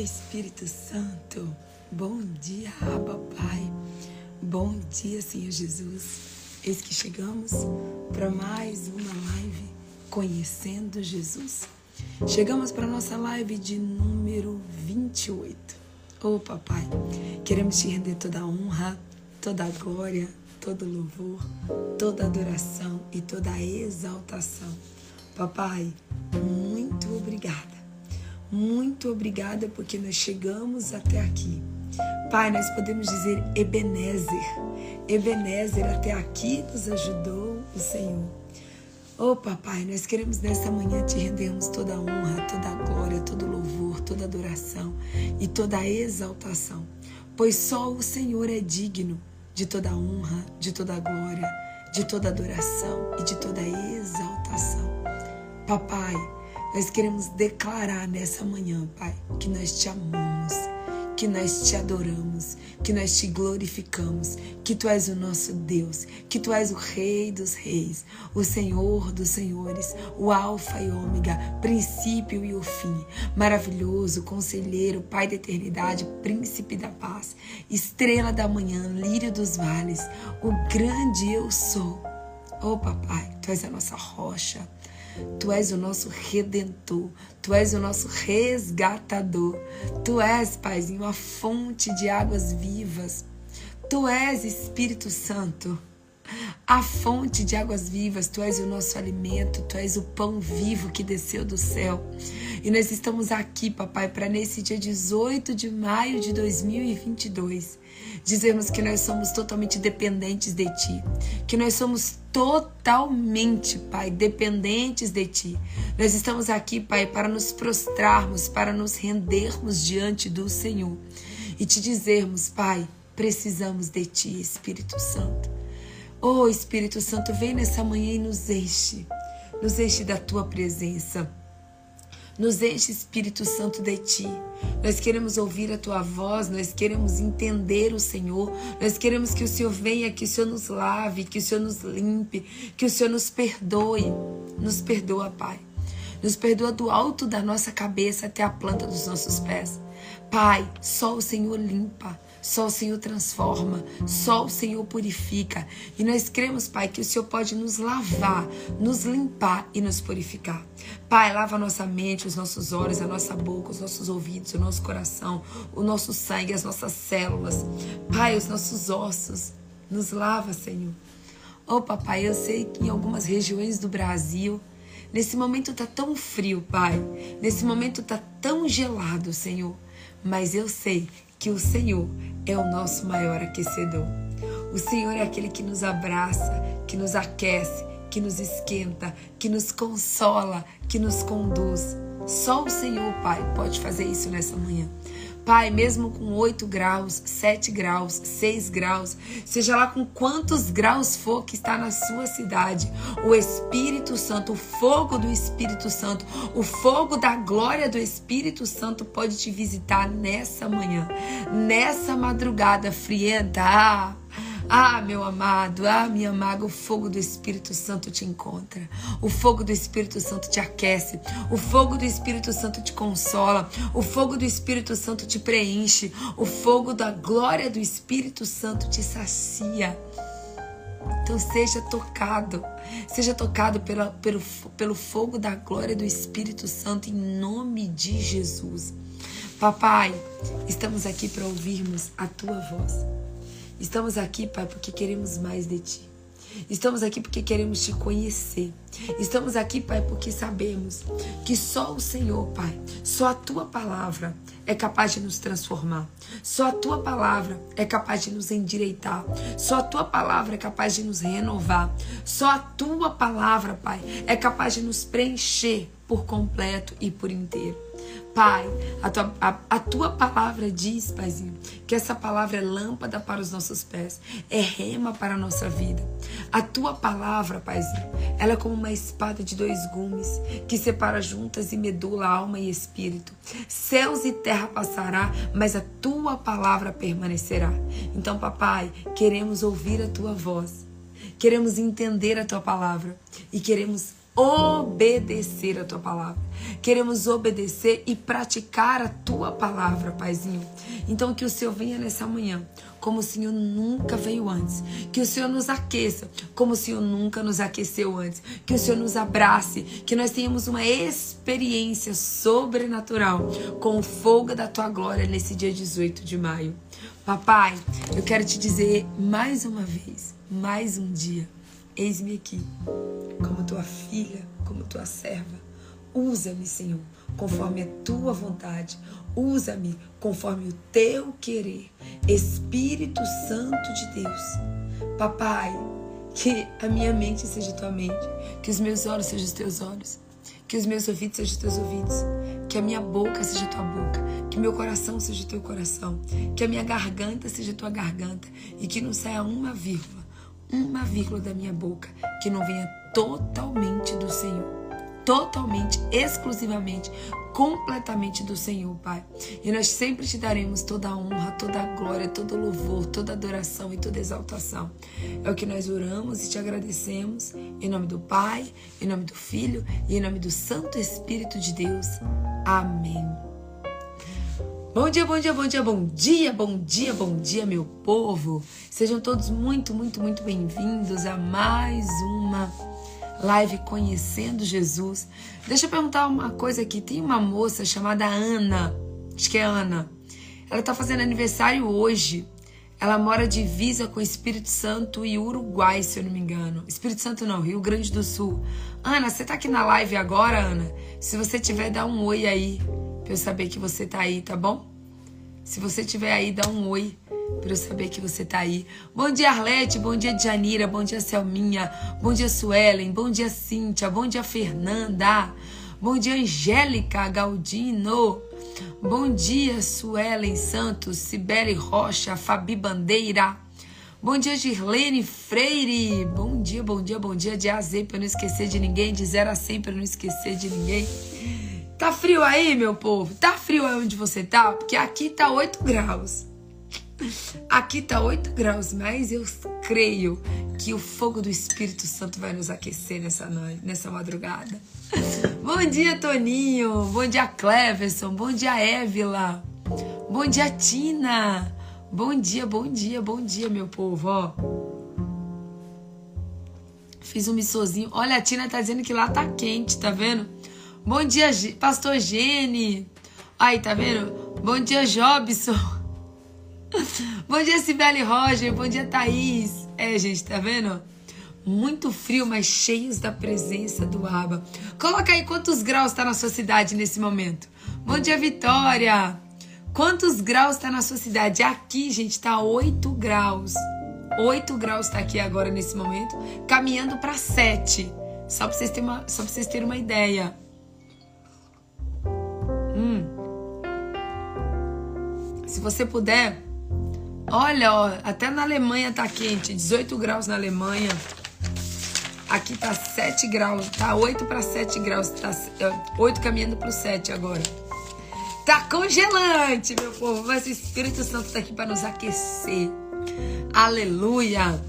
Espírito Santo. Bom dia, Abba Pai. Bom dia, Senhor Jesus. Eis que chegamos para mais uma live Conhecendo Jesus. Chegamos para nossa live de número 28. Ô oh, papai, queremos te render toda a honra, toda a glória, todo louvor, toda adoração e toda exaltação. Papai, muito muito obrigada porque nós chegamos até aqui. Pai, nós podemos dizer Ebenezer. Ebenezer, até aqui nos ajudou o Senhor. Oh, papai, nós queremos nessa manhã te rendermos toda a honra, toda a glória, todo louvor, toda adoração e toda a exaltação, pois só o Senhor é digno de toda a honra, de toda a glória, de toda a adoração e de toda a exaltação. Papai, nós queremos declarar nessa manhã, Pai, que nós te amamos, que nós te adoramos, que nós te glorificamos, que tu és o nosso Deus, que tu és o Rei dos Reis, o Senhor dos Senhores, o Alfa e Ômega, princípio e o fim, maravilhoso, conselheiro, Pai da eternidade, príncipe da paz, estrela da manhã, lírio dos vales, o grande eu sou. Oh, papai, tu és a nossa rocha. Tu és o nosso redentor, tu és o nosso resgatador. Tu és, Paizinho, a fonte de águas vivas. Tu és Espírito Santo, a fonte de águas vivas. Tu és o nosso alimento, tu és o pão vivo que desceu do céu. E nós estamos aqui, papai, para nesse dia 18 de maio de 2022 dizermos que nós somos totalmente dependentes de Ti, que nós somos totalmente, Pai, dependentes de Ti. Nós estamos aqui, Pai, para nos prostrarmos, para nos rendermos diante do Senhor e te dizermos, Pai, precisamos de Ti, Espírito Santo. Oh, Espírito Santo, vem nessa manhã e nos enche, nos enche da Tua presença. Nos enche, Espírito Santo, de ti. Nós queremos ouvir a tua voz, nós queremos entender o Senhor, nós queremos que o Senhor venha, que o Senhor nos lave, que o Senhor nos limpe, que o Senhor nos perdoe. Nos perdoa, Pai. Nos perdoa do alto da nossa cabeça até a planta dos nossos pés. Pai, só o Senhor limpa. Só o Senhor transforma, só o Senhor purifica. E nós cremos, Pai, que o Senhor pode nos lavar, nos limpar e nos purificar. Pai, lava a nossa mente, os nossos olhos, a nossa boca, os nossos ouvidos, o nosso coração, o nosso sangue, as nossas células. Pai, os nossos ossos. Nos lava, Senhor. Oh, papai, eu sei que em algumas regiões do Brasil, nesse momento tá tão frio, Pai. Nesse momento tá tão gelado, Senhor. Mas eu sei que o Senhor é o nosso maior aquecedor. O Senhor é aquele que nos abraça, que nos aquece, que nos esquenta, que nos consola, que nos conduz. Só o Senhor, Pai, pode fazer isso nessa manhã. Pai, mesmo com 8 graus, 7 graus, 6 graus, seja lá com quantos graus for que está na sua cidade, o Espírito Santo, o fogo do Espírito Santo, o fogo da glória do Espírito Santo pode te visitar nessa manhã, nessa madrugada frienta. Ah, ah, meu amado, ah, minha amada, o fogo do Espírito Santo te encontra. O fogo do Espírito Santo te aquece. O fogo do Espírito Santo te consola. O fogo do Espírito Santo te preenche. O fogo da glória do Espírito Santo te sacia. Então seja tocado, seja tocado pela, pelo, pelo fogo da glória do Espírito Santo em nome de Jesus. Papai, estamos aqui para ouvirmos a tua voz. Estamos aqui, Pai, porque queremos mais de Ti. Estamos aqui porque queremos te conhecer. Estamos aqui, Pai, porque sabemos que só o Senhor, Pai, só a tua palavra é capaz de nos transformar. Só a tua palavra é capaz de nos endireitar. Só a tua palavra é capaz de nos renovar. Só a tua palavra, Pai, é capaz de nos preencher por completo e por inteiro. Pai, a tua, a, a tua palavra diz, Paizinho, que essa palavra é lâmpada para os nossos pés, é rema para a nossa vida. A tua palavra, Paizinho, ela é como uma espada de dois gumes que separa juntas e medula alma e espírito. Céus e terra passará, mas a tua palavra permanecerá. Então, papai, queremos ouvir a tua voz. Queremos entender a tua palavra e queremos obedecer a tua palavra. Queremos obedecer e praticar a tua palavra, Paizinho. Então que o Senhor venha nessa manhã como o Senhor nunca veio antes. Que o Senhor nos aqueça como o Senhor nunca nos aqueceu antes. Que o Senhor nos abrace, que nós tenhamos uma experiência sobrenatural com o fogo da tua glória nesse dia 18 de maio. Papai, eu quero te dizer mais uma vez, mais um dia, eis-me aqui, como tua filha, como tua serva. Usa-me, Senhor, conforme a tua vontade. Usa-me conforme o teu querer. Espírito Santo de Deus. Papai, que a minha mente seja tua mente, que os meus olhos sejam os teus olhos, que os meus ouvidos sejam os teus ouvidos, que a minha boca seja tua boca, que meu coração seja teu coração, que a minha garganta seja tua garganta e que não saia uma vírgula, uma vírgula da minha boca que não venha totalmente do Senhor totalmente, exclusivamente, completamente do Senhor, Pai. E nós sempre te daremos toda a honra, toda a glória, todo o louvor, toda adoração e toda exaltação. É o que nós oramos e te agradecemos. Em nome do Pai, em nome do Filho e em nome do Santo Espírito de Deus. Amém. Bom dia, bom dia, bom dia, bom dia, bom dia, bom dia, meu povo. Sejam todos muito, muito, muito bem-vindos a mais uma live Conhecendo Jesus. Deixa eu perguntar uma coisa aqui. Tem uma moça chamada Ana, acho que é Ana. Ela está fazendo aniversário hoje. Ela mora divisa com Espírito Santo e Uruguai, se eu não me engano. Espírito Santo não, Rio Grande do Sul. Ana, você tá aqui na live agora, Ana? Se você tiver, dá um oi aí, pra eu saber que você tá aí, tá bom? Se você tiver aí, dá um oi para eu saber que você tá aí. Bom dia, Arlete. Bom dia, Janira. Bom dia, Selminha. Bom dia, Suelen. Bom dia, Cíntia. Bom dia, Fernanda. Bom dia, Angélica Galdino. Bom dia, Suelen Santos, Sibeli Rocha, Fabi Bandeira. Bom dia, Girlene Freire. Bom dia, bom dia, bom dia. De A a Z para não esquecer de ninguém. De 0 a 100 para não esquecer de ninguém. Tá frio aí, meu povo? Tá frio aí onde você tá? Porque aqui tá 8 graus. Aqui tá 8 graus, mas eu creio que o fogo do Espírito Santo vai nos aquecer nessa noite, nessa madrugada. Bom dia, Toninho. Bom dia, Cleverson. Bom dia, Évila. Bom dia, Tina. Bom dia, bom dia, bom dia, meu povo, ó. Fiz um missozinho. Olha, a Tina tá dizendo que lá tá quente, tá vendo? Bom dia, Pastor Gene. Aí, tá vendo? Bom dia, Jobson. Bom dia, Sibeli Roger. Bom dia, Thaís. É, gente, tá vendo? Muito frio, mas cheios da presença do Aba. Coloca aí quantos graus está na sua cidade nesse momento. Bom dia, Vitória. Quantos graus está na sua cidade? Aqui, gente, tá 8 graus. 8 graus está aqui agora nesse momento, caminhando para 7. Só para vocês terem uma, só pra vocês terem uma ideia. Se você puder, Olha, ó, até na Alemanha tá quente, 18 graus na Alemanha. Aqui tá 7 graus, tá 8 para 7 graus, tá 8 é, caminhando pro 7 agora. Tá congelante, meu povo, mas o Espírito Santo tá aqui para nos aquecer. Aleluia.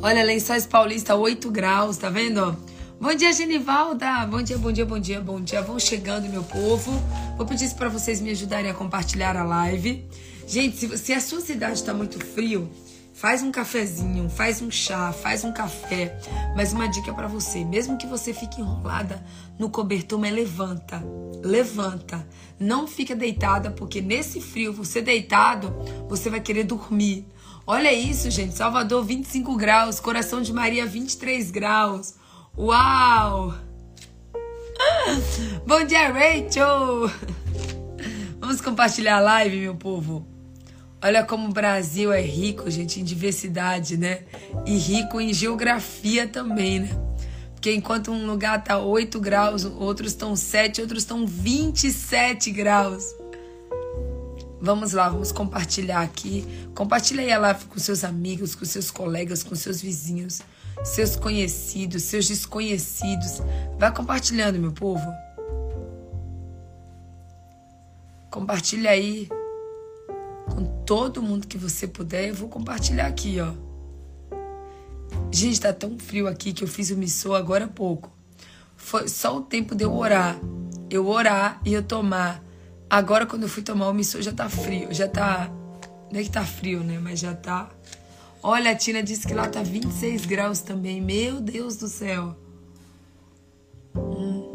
Olha, Lençóis Paulista, 8 graus, tá vendo? Bom dia, Genivalda. Bom dia, bom dia, bom dia, bom dia. Vão chegando, meu povo. Vou pedir para vocês me ajudarem a compartilhar a live. Gente, se, se a sua cidade está muito frio, faz um cafezinho, faz um chá, faz um café. Mas uma dica para você, mesmo que você fique enrolada no cobertor, mas levanta, levanta. Não fica deitada, porque nesse frio, você deitado, você vai querer dormir. Olha isso, gente. Salvador, 25 graus. Coração de Maria, 23 graus. Uau! Bom dia, Rachel! Vamos compartilhar a live, meu povo. Olha como o Brasil é rico, gente, em diversidade, né? E rico em geografia também, né? Porque enquanto um lugar tá 8 graus, outros estão 7, outros estão 27 graus. Vamos lá, vamos compartilhar aqui. Compartilha aí a live com seus amigos, com seus colegas, com seus vizinhos, seus conhecidos, seus desconhecidos. Vai compartilhando, meu povo. Compartilha aí com todo mundo que você puder. Eu vou compartilhar aqui, ó. Gente, tá tão frio aqui que eu fiz o missô agora há pouco. foi só o tempo de eu orar. Eu orar e eu tomar. Agora, quando eu fui tomar o missô, já tá frio. Já tá. Não é que tá frio, né? Mas já tá. Olha, a Tina disse que lá tá 26 graus também. Meu Deus do céu. Hum.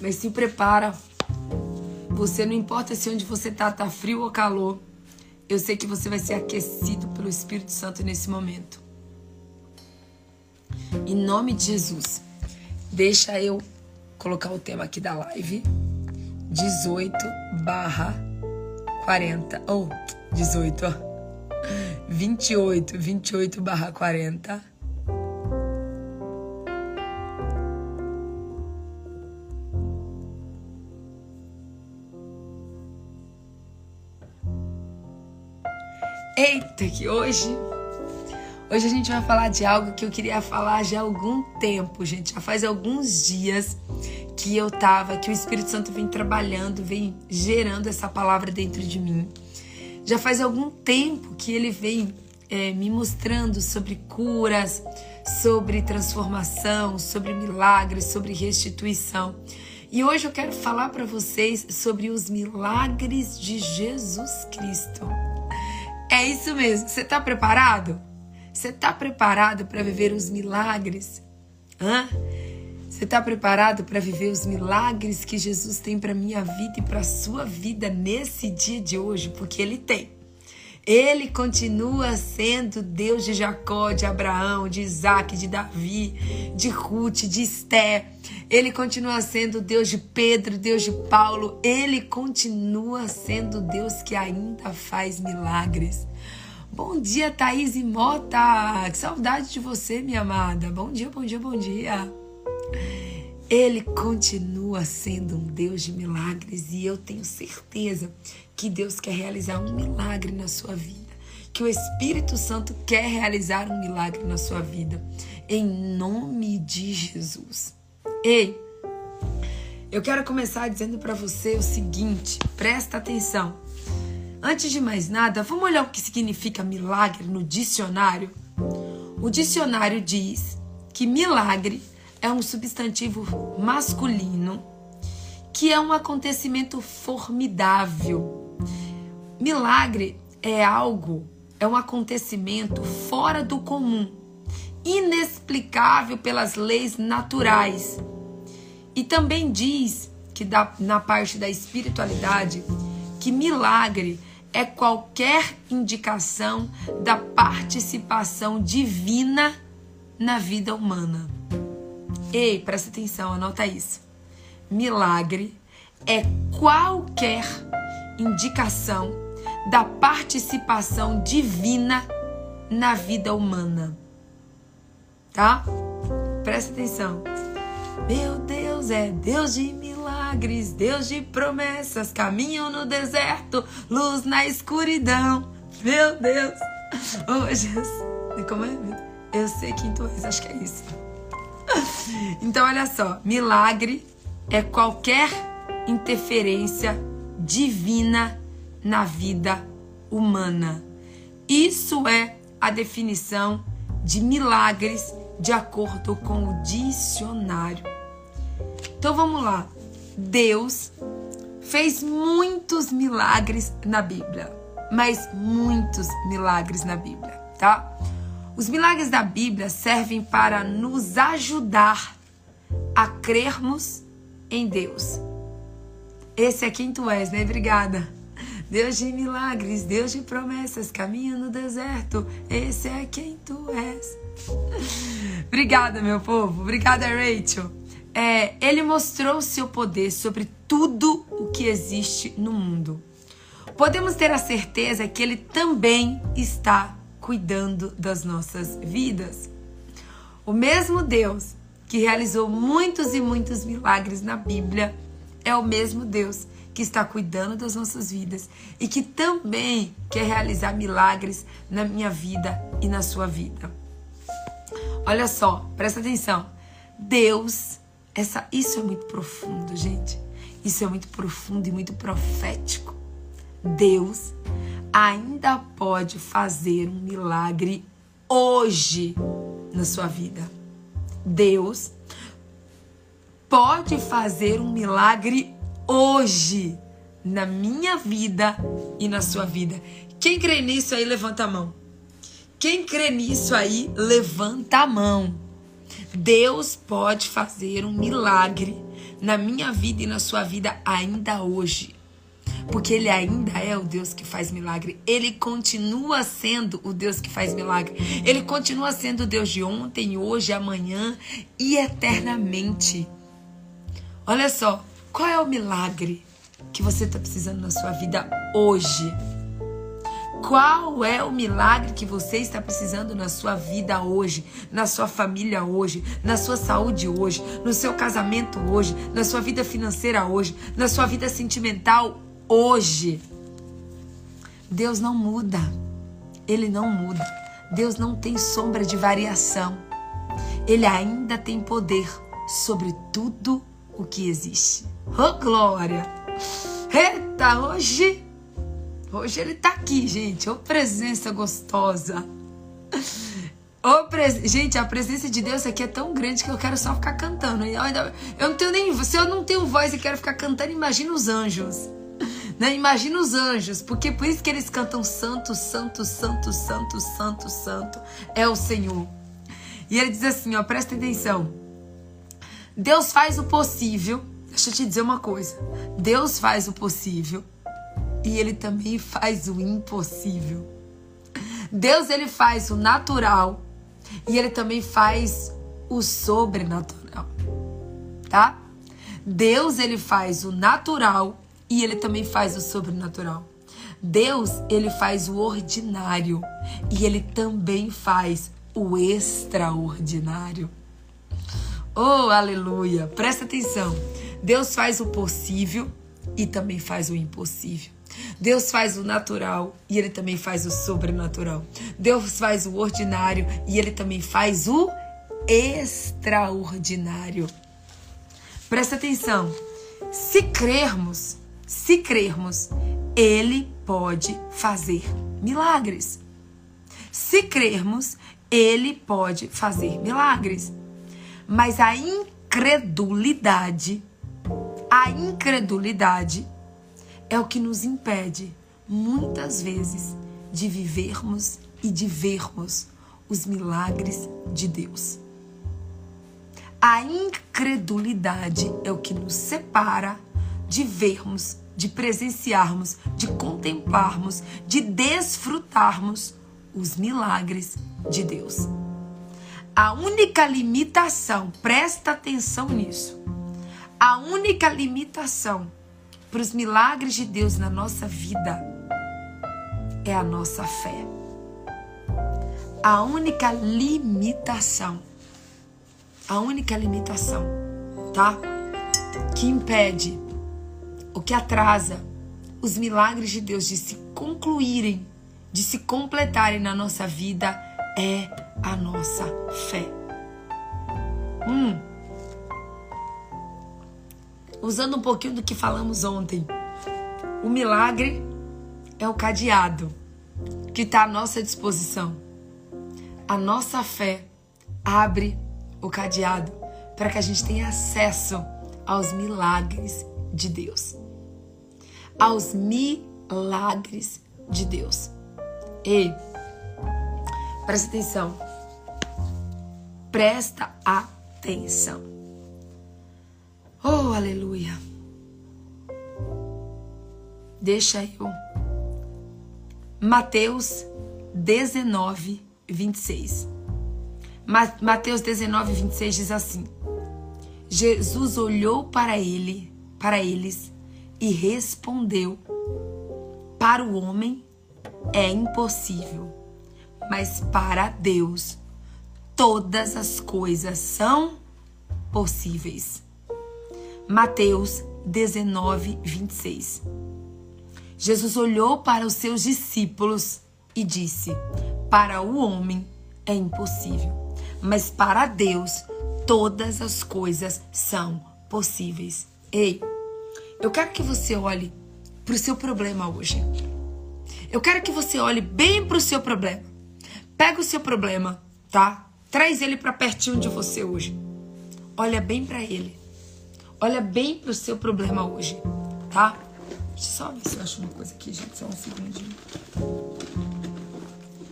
Mas se prepara. Você não importa se onde você tá tá frio ou calor. Eu sei que você vai ser aquecido pelo Espírito Santo nesse momento. Em nome de Jesus. Deixa eu colocar o tema aqui da live. 18 barra 40. Ou oh, 18, ó. 28, 28 barra 40. Eita, que hoje. Hoje a gente vai falar de algo que eu queria falar já há algum tempo, gente. Já faz alguns dias que eu tava, que o Espírito Santo vem trabalhando, vem gerando essa palavra dentro de mim. Já faz algum tempo que ele vem é, me mostrando sobre curas, sobre transformação, sobre milagres, sobre restituição. E hoje eu quero falar para vocês sobre os milagres de Jesus Cristo. É isso mesmo. Você está preparado? Você está preparado para viver os milagres? Hã? Você está preparado para viver os milagres que Jesus tem para minha vida e para sua vida nesse dia de hoje? Porque Ele tem. Ele continua sendo Deus de Jacó, de Abraão, de Isaac, de Davi, de Ruth, de Esté. Ele continua sendo Deus de Pedro, Deus de Paulo. Ele continua sendo Deus que ainda faz milagres. Bom dia, Thaís e Mota. Que saudade de você, minha amada. Bom dia, bom dia, bom dia. Ele continua sendo um Deus de milagres e eu tenho certeza que Deus quer realizar um milagre na sua vida, que o Espírito Santo quer realizar um milagre na sua vida, em nome de Jesus. Ei, eu quero começar dizendo para você o seguinte, presta atenção. Antes de mais nada, vamos olhar o que significa milagre no dicionário? O dicionário diz que milagre é um substantivo masculino que é um acontecimento formidável, Milagre é algo, é um acontecimento fora do comum, inexplicável pelas leis naturais. E também diz que na parte da espiritualidade que milagre é qualquer indicação da participação divina na vida humana. Ei, presta atenção, anota isso. Milagre é qualquer indicação da participação divina na vida humana. Tá? Presta atenção. Meu Deus é Deus de milagres, Deus de promessas, caminho no deserto, luz na escuridão. Meu Deus. Oh, Jesus. Como é? Eu sei quem tu és, acho que é isso. Então, olha só. Milagre é qualquer interferência divina na vida humana. Isso é a definição de milagres de acordo com o dicionário. Então vamos lá. Deus fez muitos milagres na Bíblia, mas muitos milagres na Bíblia, tá? Os milagres da Bíblia servem para nos ajudar a crermos em Deus. Esse é quem tu és, né? Obrigada. Deus de milagres, Deus de promessas, caminho no deserto, esse é quem tu és. Obrigada, meu povo. Obrigada, Rachel. É, ele mostrou seu poder sobre tudo o que existe no mundo. Podemos ter a certeza que ele também está cuidando das nossas vidas. O mesmo Deus que realizou muitos e muitos milagres na Bíblia é o mesmo Deus que está cuidando das nossas vidas e que também quer realizar milagres na minha vida e na sua vida. Olha só, presta atenção. Deus, essa, isso é muito profundo, gente. Isso é muito profundo e muito profético. Deus, ainda pode fazer um milagre hoje na sua vida. Deus pode fazer um milagre hoje na minha vida e na sua vida. Quem crê nisso aí, levanta a mão. Quem crê nisso aí, levanta a mão. Deus pode fazer um milagre na minha vida e na sua vida ainda hoje. Porque Ele ainda é o Deus que faz milagre. Ele continua sendo o Deus que faz milagre. Ele continua sendo o Deus de ontem, hoje, amanhã e eternamente. Olha só, qual é o milagre que você está precisando na sua vida hoje? Qual é o milagre que você está precisando na sua vida hoje, na sua família hoje, na sua saúde hoje, no seu casamento hoje, na sua vida financeira hoje, na sua vida sentimental hoje? Deus não muda. Ele não muda. Deus não tem sombra de variação. Ele ainda tem poder sobre tudo o que existe. Oh, glória! Eita, hoje Hoje ele tá aqui, gente. Ô presença gostosa. Ô pres... Gente, a presença de Deus aqui é tão grande que eu quero só ficar cantando. Eu não tenho nem. Se eu não tenho voz e quero ficar cantando, imagina os anjos. Né? Imagina os anjos, porque por isso que eles cantam santo, santo, santo, santo, santo, santo é o Senhor. E ele diz assim, ó, presta atenção. Deus faz o possível. Deixa eu te dizer uma coisa. Deus faz o possível e ele também faz o impossível. Deus ele faz o natural e ele também faz o sobrenatural. Tá? Deus ele faz o natural e ele também faz o sobrenatural. Deus ele faz o ordinário e ele também faz o extraordinário. Oh, aleluia! Presta atenção. Deus faz o possível e também faz o impossível. Deus faz o natural e ele também faz o sobrenatural. Deus faz o ordinário e ele também faz o extraordinário. Presta atenção. Se crermos, se crermos, ele pode fazer milagres. Se crermos, ele pode fazer milagres. Mas a incredulidade, a incredulidade é o que nos impede, muitas vezes, de vivermos e de vermos os milagres de Deus. A incredulidade é o que nos separa de vermos, de presenciarmos, de contemplarmos, de desfrutarmos os milagres de Deus. A única limitação, presta atenção nisso. A única limitação para os milagres de Deus na nossa vida é a nossa fé. A única limitação, a única limitação, tá? Que impede, o que atrasa os milagres de Deus de se concluírem, de se completarem na nossa vida é a nossa fé. Hum usando um pouquinho do que falamos ontem. O milagre é o cadeado que está à nossa disposição. A nossa fé abre o cadeado para que a gente tenha acesso aos milagres de Deus. Aos milagres de Deus. Ei, presta atenção. Presta atenção. Oh, aleluia. Deixa eu. Mateus 19, 26. Mateus 19, 26 diz assim: Jesus olhou para ele, para eles e respondeu: Para o homem é impossível, mas para Deus todas as coisas são possíveis. Mateus 19, 26. Jesus olhou para os seus discípulos e disse: Para o homem é impossível, mas para Deus todas as coisas são possíveis. Ei, eu quero que você olhe para o seu problema hoje. Eu quero que você olhe bem para o seu problema. Pega o seu problema, tá? Traz ele para pertinho de você hoje. Olha bem para ele. Olha bem para o seu problema hoje, tá? Deixa eu só ver se eu acho uma coisa aqui, gente. Só um segundinho.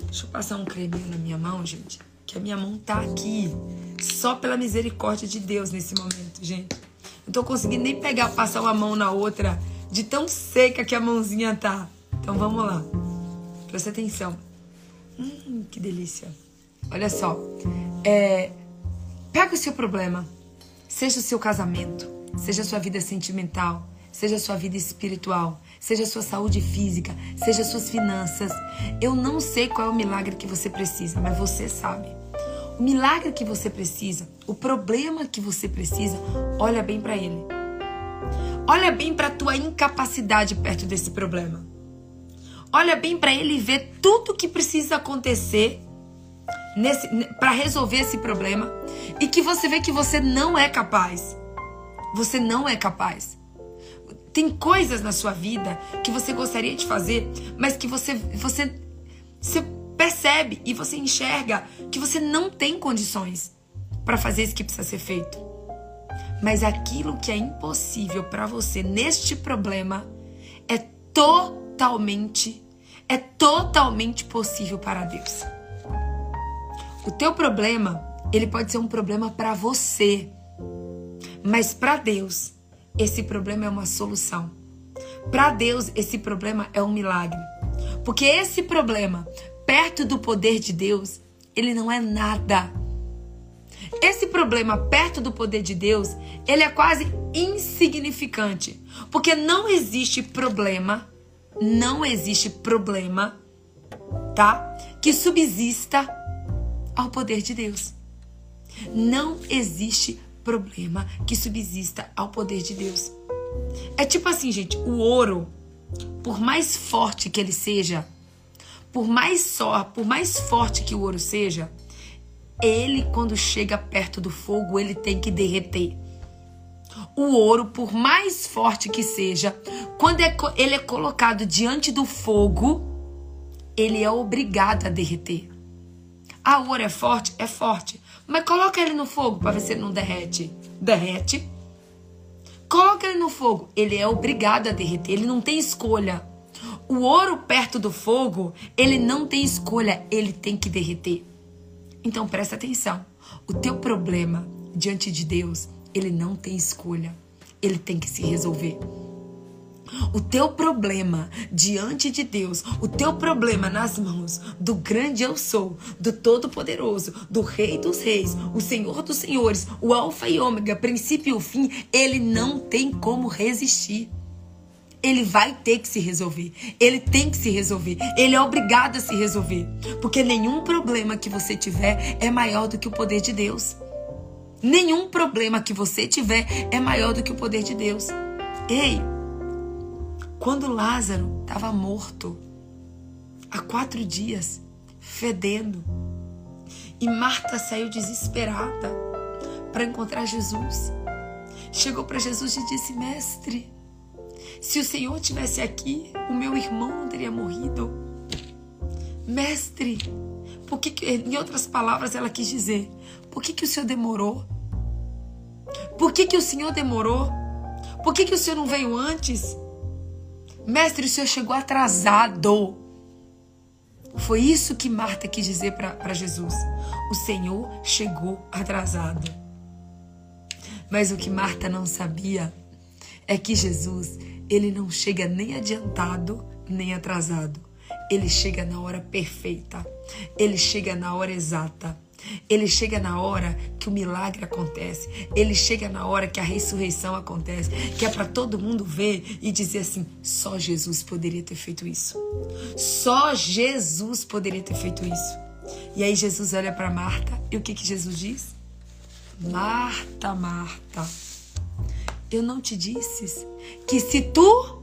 Deixa eu passar um creminho na minha mão, gente. Que a minha mão tá aqui. Só pela misericórdia de Deus nesse momento, gente. Não tô conseguindo nem pegar, passar uma mão na outra. De tão seca que a mãozinha tá. Então vamos lá. Presta atenção. Hum, que delícia. Olha só. É, pega o seu problema. Seja o seu casamento. Seja a sua vida sentimental seja a sua vida espiritual, seja a sua saúde física, seja as suas finanças. Eu não sei qual é o milagre que você precisa, mas você sabe. O milagre que você precisa, o problema que você precisa, olha bem para ele. Olha bem para tua incapacidade perto desse problema. Olha bem para ele e vê tudo que precisa acontecer para resolver esse problema e que você vê que você não é capaz. Você não é capaz. Tem coisas na sua vida que você gostaria de fazer, mas que você você você percebe e você enxerga que você não tem condições para fazer isso que precisa ser feito. Mas aquilo que é impossível para você neste problema é totalmente é totalmente possível para Deus. O teu problema, ele pode ser um problema para você, mas para Deus esse problema é uma solução. Para Deus, esse problema é um milagre. Porque esse problema, perto do poder de Deus, ele não é nada. Esse problema perto do poder de Deus, ele é quase insignificante. Porque não existe problema, não existe problema, tá? Que subsista ao poder de Deus. Não existe problema que subsista ao poder de Deus. É tipo assim, gente, o ouro, por mais forte que ele seja, por mais só, por mais forte que o ouro seja, ele quando chega perto do fogo, ele tem que derreter. O ouro, por mais forte que seja, quando é ele é colocado diante do fogo, ele é obrigado a derreter. Ah, o ouro é forte? É forte. Mas coloca ele no fogo para ver se ele não derrete. Derrete. Coloca ele no fogo. Ele é obrigado a derreter. Ele não tem escolha. O ouro perto do fogo, ele não tem escolha. Ele tem que derreter. Então presta atenção. O teu problema diante de Deus, ele não tem escolha. Ele tem que se resolver. O teu problema diante de Deus, o teu problema nas mãos do grande eu sou, do Todo-Poderoso, do Rei dos Reis, o Senhor dos Senhores, o Alfa e Ômega, princípio e o fim, ele não tem como resistir. Ele vai ter que se resolver. Ele tem que se resolver. Ele é obrigado a se resolver. Porque nenhum problema que você tiver é maior do que o poder de Deus. Nenhum problema que você tiver é maior do que o poder de Deus. Ei, quando Lázaro estava morto, há quatro dias, fedendo, e Marta saiu desesperada para encontrar Jesus. Chegou para Jesus e disse: Mestre, se o Senhor tivesse aqui, o meu irmão não teria morrido. Mestre, por que, que em outras palavras ela quis dizer, por que, que o Senhor demorou? Por que, que o Senhor demorou? Por que, que o Senhor não veio antes? Mestre, o senhor chegou atrasado. Foi isso que Marta quis dizer para Jesus. O Senhor chegou atrasado. Mas o que Marta não sabia é que Jesus, ele não chega nem adiantado, nem atrasado. Ele chega na hora perfeita. Ele chega na hora exata. Ele chega na hora que o milagre acontece. Ele chega na hora que a ressurreição acontece. Que é para todo mundo ver e dizer assim: só Jesus poderia ter feito isso. Só Jesus poderia ter feito isso. E aí Jesus olha para Marta e o que, que Jesus diz? Marta, Marta, eu não te disse que se tu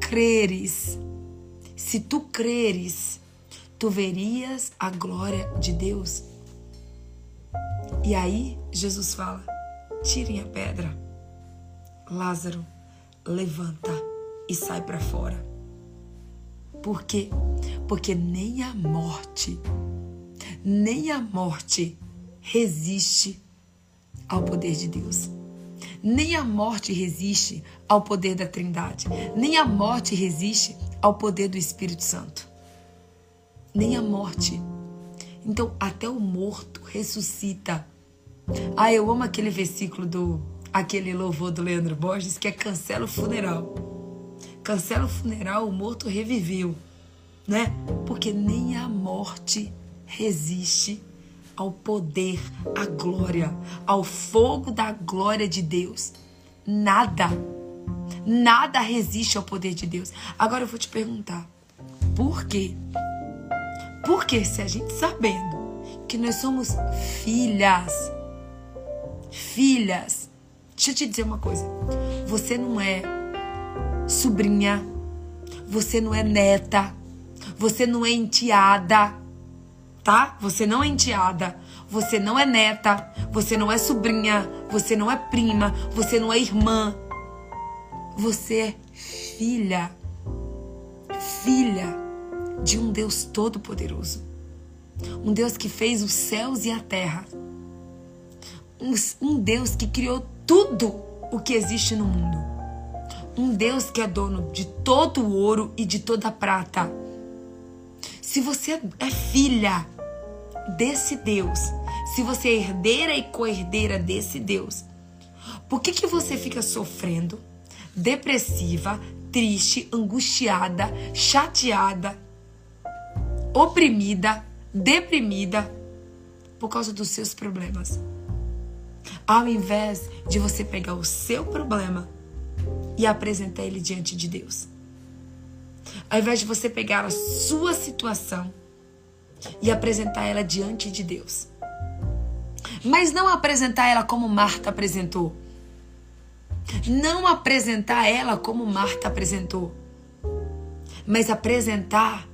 creres, se tu creres, tu verias a glória de Deus. E aí Jesus fala: tirem a pedra. Lázaro, levanta e sai para fora. Por quê? Porque nem a morte, nem a morte resiste ao poder de Deus. Nem a morte resiste ao poder da Trindade. Nem a morte resiste ao poder do Espírito Santo. Nem a morte. Então, até o morto ressuscita. Ah, eu amo aquele versículo do aquele louvor do Leandro Borges que é cancela o funeral. Cancela o funeral, o morto reviveu, né? Porque nem a morte resiste ao poder, à glória, ao fogo da glória de Deus. Nada, nada resiste ao poder de Deus. Agora eu vou te perguntar, por quê? Porque se a gente sabendo que nós somos filhas, filhas, deixa eu te dizer uma coisa, você não é sobrinha, você não é neta, você não é enteada, tá? Você não é enteada, você não é neta, você não é sobrinha, você não é prima, você não é irmã. Você é filha, filha de um Deus todo-poderoso. Um Deus que fez os céus e a terra. Um, um Deus que criou tudo o que existe no mundo. Um Deus que é dono de todo o ouro e de toda a prata. Se você é filha desse Deus, se você é herdeira e co-herdeira desse Deus, por que, que você fica sofrendo, depressiva, triste, angustiada, chateada, oprimida, deprimida por causa dos seus problemas? Ao invés de você pegar o seu problema e apresentar ele diante de Deus. Ao invés de você pegar a sua situação e apresentar ela diante de Deus. Mas não apresentar ela como Marta apresentou. Não apresentar ela como Marta apresentou. Mas apresentar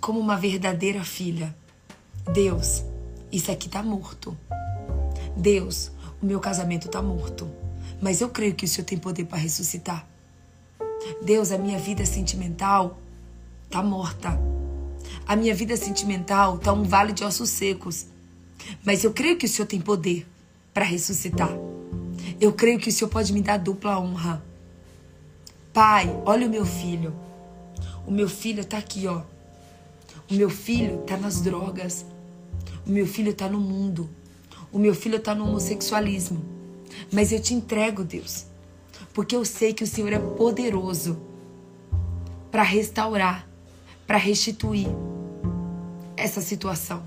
como uma verdadeira filha. Deus, isso aqui tá morto. Deus, o meu casamento tá morto. Mas eu creio que o Senhor tem poder para ressuscitar. Deus, a minha vida sentimental tá morta. A minha vida sentimental está um vale de ossos secos. Mas eu creio que o Senhor tem poder para ressuscitar. Eu creio que o Senhor pode me dar dupla honra. Pai, olha o meu filho. O meu filho está aqui, ó. O meu filho está nas drogas. O meu filho está no mundo. O meu filho está no homossexualismo. Mas eu te entrego, Deus. Porque eu sei que o Senhor é poderoso para restaurar, para restituir essa situação.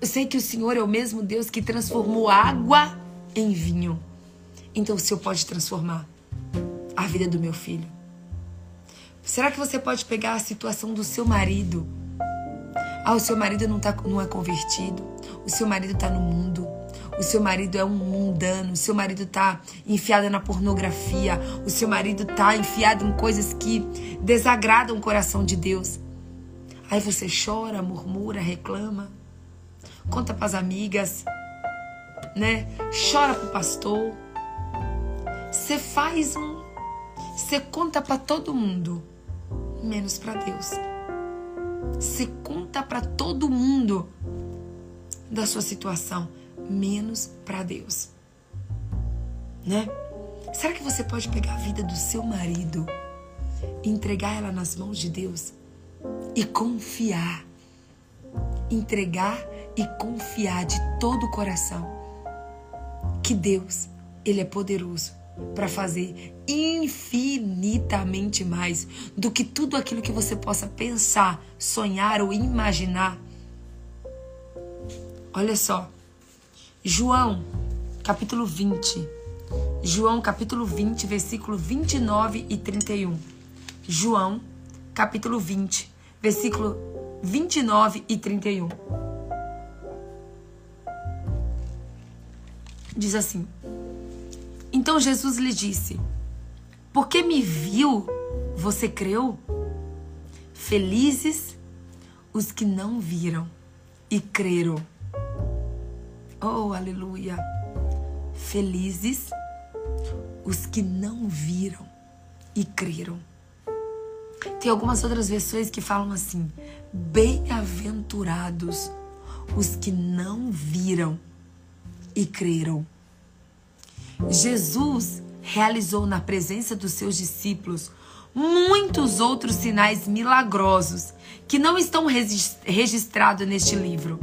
Eu sei que o Senhor é o mesmo Deus que transformou água em vinho. Então o Senhor pode transformar a vida do meu filho. Será que você pode pegar a situação do seu marido? Ah, o seu marido não, tá, não é convertido. O seu marido está no mundo. O seu marido é um mundano. O seu marido está enfiado na pornografia. O seu marido está enfiado em coisas que desagradam o coração de Deus. Aí você chora, murmura, reclama, conta para as amigas, né? Chora pro pastor. Você faz um, você conta para todo mundo, menos para Deus. Você conta para todo mundo da sua situação, menos para Deus. Né? Será que você pode pegar a vida do seu marido e entregar ela nas mãos de Deus? E confiar. Entregar e confiar de todo o coração que Deus, ele é poderoso para fazer infinitamente mais do que tudo aquilo que você possa pensar, sonhar ou imaginar. Olha só. João, capítulo 20. João, capítulo 20, versículo 29 e 31. João, capítulo 20, versículo 29 e 31. Diz assim: Então Jesus lhe disse: Porque me viu, você creu? Felizes os que não viram e creram. Oh, aleluia! Felizes os que não viram e creram. Tem algumas outras versões que falam assim: Bem-aventurados os que não viram e creram. Jesus realizou na presença dos seus discípulos muitos outros sinais milagrosos que não estão registrados neste livro.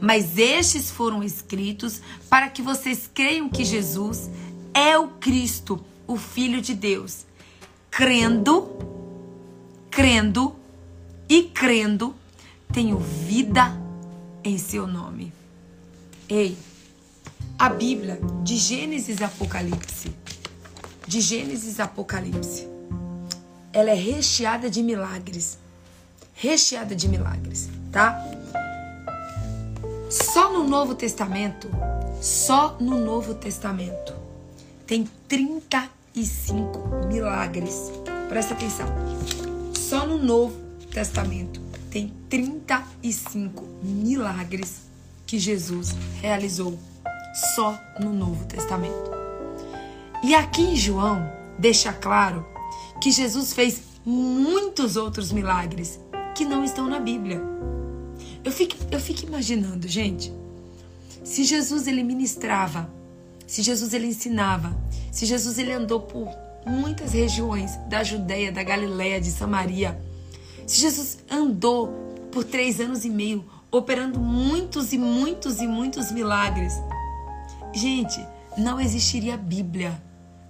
Mas estes foram escritos para que vocês creiam que Jesus é o Cristo, o Filho de Deus. Crendo, crendo e crendo, tenho vida em seu nome. Ei, a Bíblia, de Gênesis Apocalipse, de Gênesis Apocalipse, ela é recheada de milagres. Recheada de milagres, tá? Só no Novo Testamento, só no Novo Testamento, tem 35 milagres. Presta atenção. Só no Novo Testamento tem 35 milagres que Jesus realizou só no Novo Testamento. E aqui em João deixa claro que Jesus fez muitos outros milagres que não estão na Bíblia. Eu fico, eu fico imaginando, gente, se Jesus ele ministrava, se Jesus ele ensinava, se Jesus ele andou por muitas regiões da Judéia, da Galiléia, de Samaria, se Jesus andou por três anos e meio operando muitos e muitos e muitos milagres, gente, não existiria Bíblia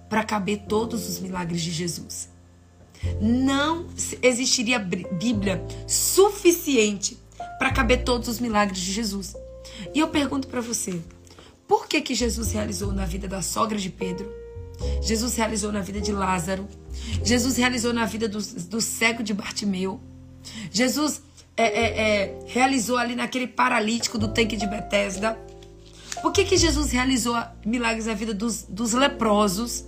para caber todos os milagres de Jesus. Não existiria Bíblia suficiente para caber todos os milagres de Jesus. E eu pergunto para você, por que que Jesus realizou na vida da sogra de Pedro? Jesus realizou na vida de Lázaro. Jesus realizou na vida do, do cego de Bartimeu. Jesus é, é, é, realizou ali naquele paralítico do tanque de Betesda. Por que, que Jesus realizou milagres na vida dos, dos leprosos?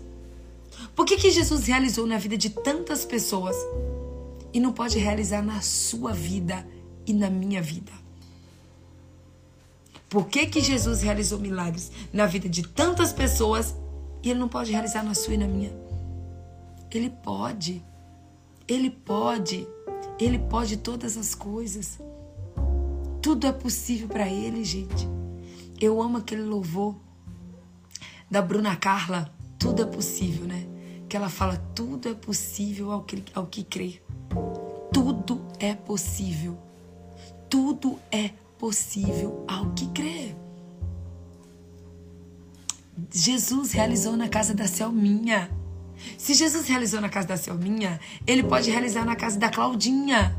Por que, que Jesus realizou na vida de tantas pessoas e não pode realizar na sua vida e na minha vida? Por que, que Jesus realizou milagres na vida de tantas pessoas e ele não pode realizar na sua e na minha? Ele pode. Ele pode. Ele pode todas as coisas. Tudo é possível para ele, gente. Eu amo aquele louvor da Bruna Carla. Tudo é possível, né? Que ela fala: tudo é possível ao que, ao que crê. Tudo é possível. Tudo é possível ao que crê. Jesus realizou na casa da Selminha. Se Jesus realizou na casa da Selminha, ele pode realizar na casa da Claudinha.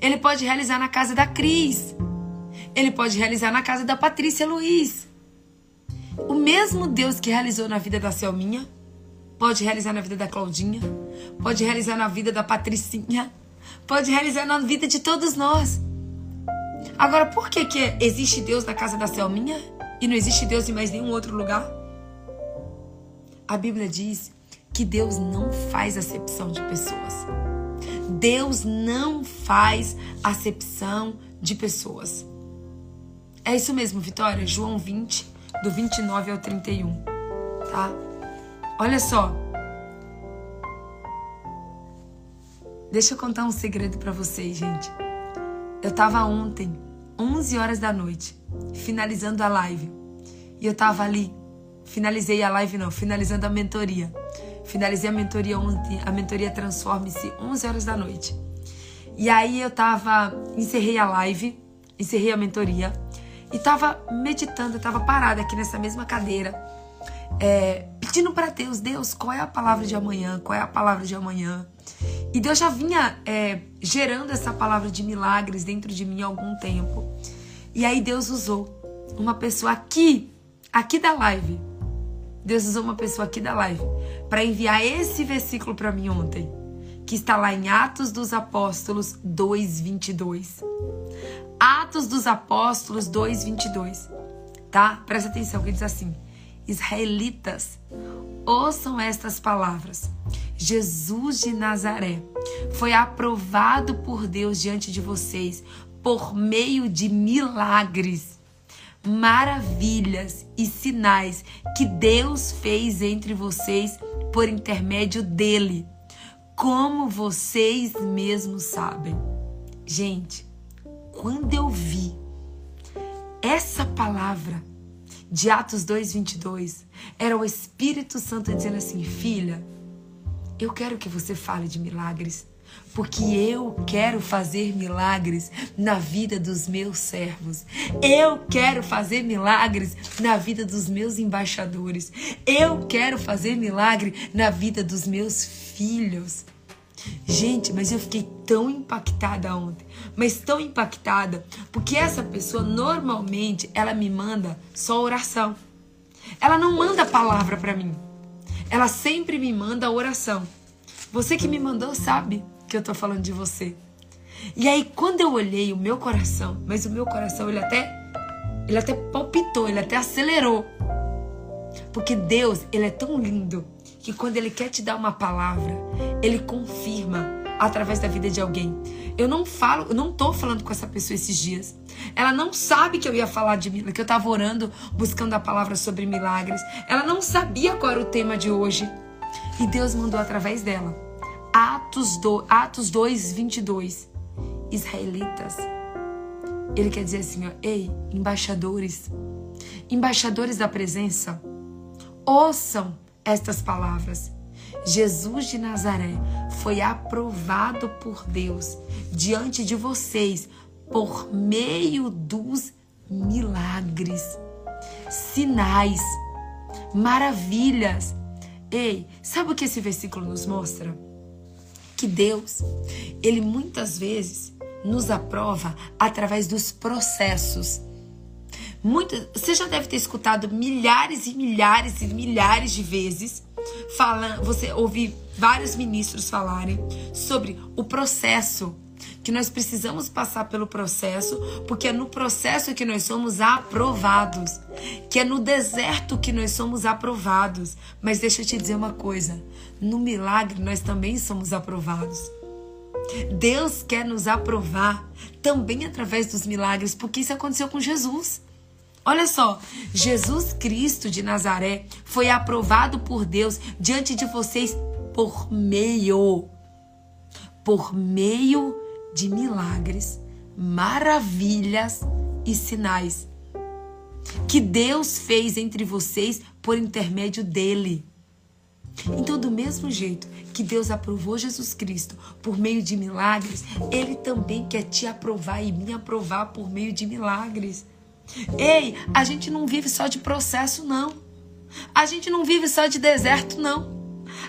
Ele pode realizar na casa da Cris. Ele pode realizar na casa da Patrícia Luiz. O mesmo Deus que realizou na vida da Selminha, pode realizar na vida da Claudinha, pode realizar na vida da Patricinha, pode realizar na vida de todos nós. Agora, por que, que existe Deus na casa da Selminha e não existe Deus em mais nenhum outro lugar? A Bíblia diz que Deus não faz acepção de pessoas. Deus não faz acepção de pessoas. É isso mesmo, Vitória. João 20, do 29 ao 31. Tá? Olha só. Deixa eu contar um segredo para vocês, gente. Eu tava ontem, 11 horas da noite, finalizando a live. E eu tava ali, finalizei a live não, finalizando a mentoria. Finalizei a mentoria ontem, a mentoria Transforme-se 11 horas da noite. E aí eu tava, encerrei a live, encerrei a mentoria e tava meditando, tava parada aqui nessa mesma cadeira, é, pedindo para Deus, Deus, qual é a palavra de amanhã? Qual é a palavra de amanhã? E Deus já vinha é, gerando essa palavra de milagres dentro de mim há algum tempo. E aí Deus usou uma pessoa aqui, aqui da live. Deus usou uma pessoa aqui da live para enviar esse versículo para mim ontem, que está lá em Atos dos Apóstolos 2:22. Atos dos Apóstolos 2:22. Tá? Presta atenção que diz assim: Israelitas, ouçam estas palavras. Jesus de Nazaré foi aprovado por Deus diante de vocês por meio de milagres, maravilhas e sinais que Deus fez entre vocês por intermédio dele. como vocês mesmos sabem. Gente, quando eu vi essa palavra de Atos 2:22, era o Espírito Santo dizendo assim: "Filha, eu quero que você fale de milagres porque eu quero fazer milagres na vida dos meus servos. Eu quero fazer milagres na vida dos meus embaixadores. Eu quero fazer milagre na vida dos meus filhos. Gente, mas eu fiquei tão impactada ontem, mas tão impactada, porque essa pessoa normalmente ela me manda só oração. Ela não manda palavra para mim. Ela sempre me manda oração. Você que me mandou sabe que eu tô falando de você. E aí quando eu olhei o meu coração, mas o meu coração ele até ele até palpitou, ele até acelerou. Porque Deus, ele é tão lindo que quando ele quer te dar uma palavra, ele confirma através da vida de alguém. Eu não falo, eu não tô falando com essa pessoa esses dias. Ela não sabe que eu ia falar de que eu tava orando, buscando a palavra sobre milagres. Ela não sabia qual era o tema de hoje. E Deus mandou através dela. Atos, do, Atos 2, 22. Israelitas. Ele quer dizer assim, ó, ei, embaixadores, embaixadores da presença, ouçam estas palavras. Jesus de Nazaré foi aprovado por Deus diante de vocês por meio dos milagres, sinais, maravilhas. Ei, sabe o que esse versículo nos mostra? que Deus, ele muitas vezes nos aprova através dos processos. Muito, você já deve ter escutado milhares e milhares e milhares de vezes falando, você ouvir vários ministros falarem sobre o processo que nós precisamos passar pelo processo, porque é no processo que nós somos aprovados, que é no deserto que nós somos aprovados. Mas deixa eu te dizer uma coisa: no milagre nós também somos aprovados. Deus quer nos aprovar também através dos milagres, porque isso aconteceu com Jesus. Olha só, Jesus Cristo de Nazaré foi aprovado por Deus diante de vocês por meio por meio de milagres, maravilhas e sinais que Deus fez entre vocês por intermédio dele. Então, do mesmo jeito que Deus aprovou Jesus Cristo por meio de milagres, Ele também quer te aprovar e me aprovar por meio de milagres. Ei, a gente não vive só de processo, não. A gente não vive só de deserto, não.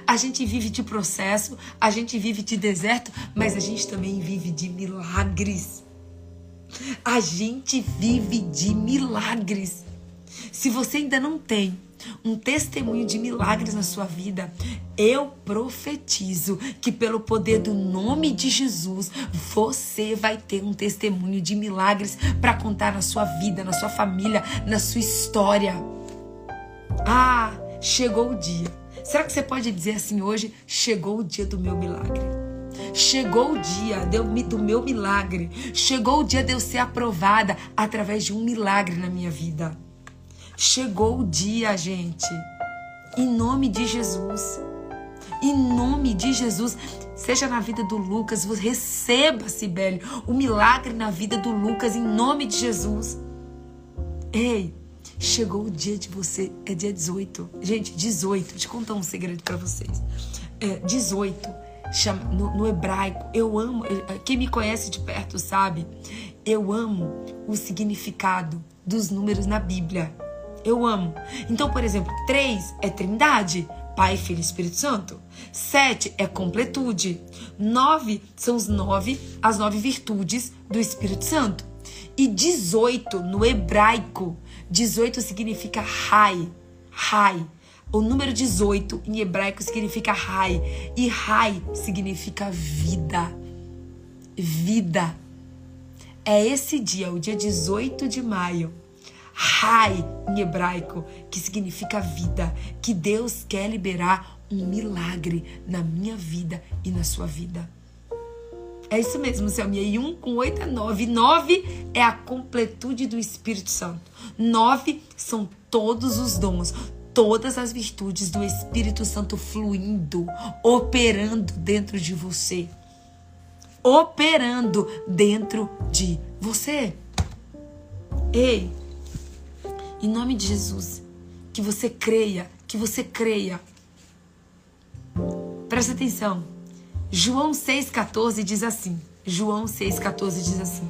A gente vive de processo, a gente vive de deserto, mas a gente também vive de milagres. A gente vive de milagres. Se você ainda não tem um testemunho de milagres na sua vida, eu profetizo que pelo poder do nome de Jesus, você vai ter um testemunho de milagres para contar na sua vida, na sua família, na sua história. Ah, chegou o dia Será que você pode dizer assim hoje: chegou o dia do meu milagre? Chegou o dia do meu milagre. Chegou o dia de eu ser aprovada através de um milagre na minha vida. Chegou o dia, gente. Em nome de Jesus. Em nome de Jesus. Seja na vida do Lucas, receba, Sibélio, o milagre na vida do Lucas, em nome de Jesus. Ei, Chegou o dia de você, é dia 18. Gente, 18, deixa eu contar um segredo para vocês. É, 18, chama, no, no hebraico, eu amo, é, quem me conhece de perto sabe, eu amo o significado dos números na Bíblia. Eu amo. Então, por exemplo, 3 é trindade, Pai, Filho e Espírito Santo. 7 é completude. 9 são os nove, as nove virtudes do Espírito Santo. E 18 no hebraico 18 significa Rai. Rai. O número 18 em hebraico significa Rai. E Rai significa vida. Vida. É esse dia, o dia 18 de maio. Rai em hebraico, que significa vida. Que Deus quer liberar um milagre na minha vida e na sua vida. É isso mesmo, Selmia. E 1 com 8 é 9. 9 é a completude do Espírito Santo. Nove são todos os dons, todas as virtudes do Espírito Santo fluindo, operando dentro de você. Operando dentro de você. Ei, em nome de Jesus, que você creia, que você creia. Presta atenção. João 6,14 diz assim. João 6,14 diz assim.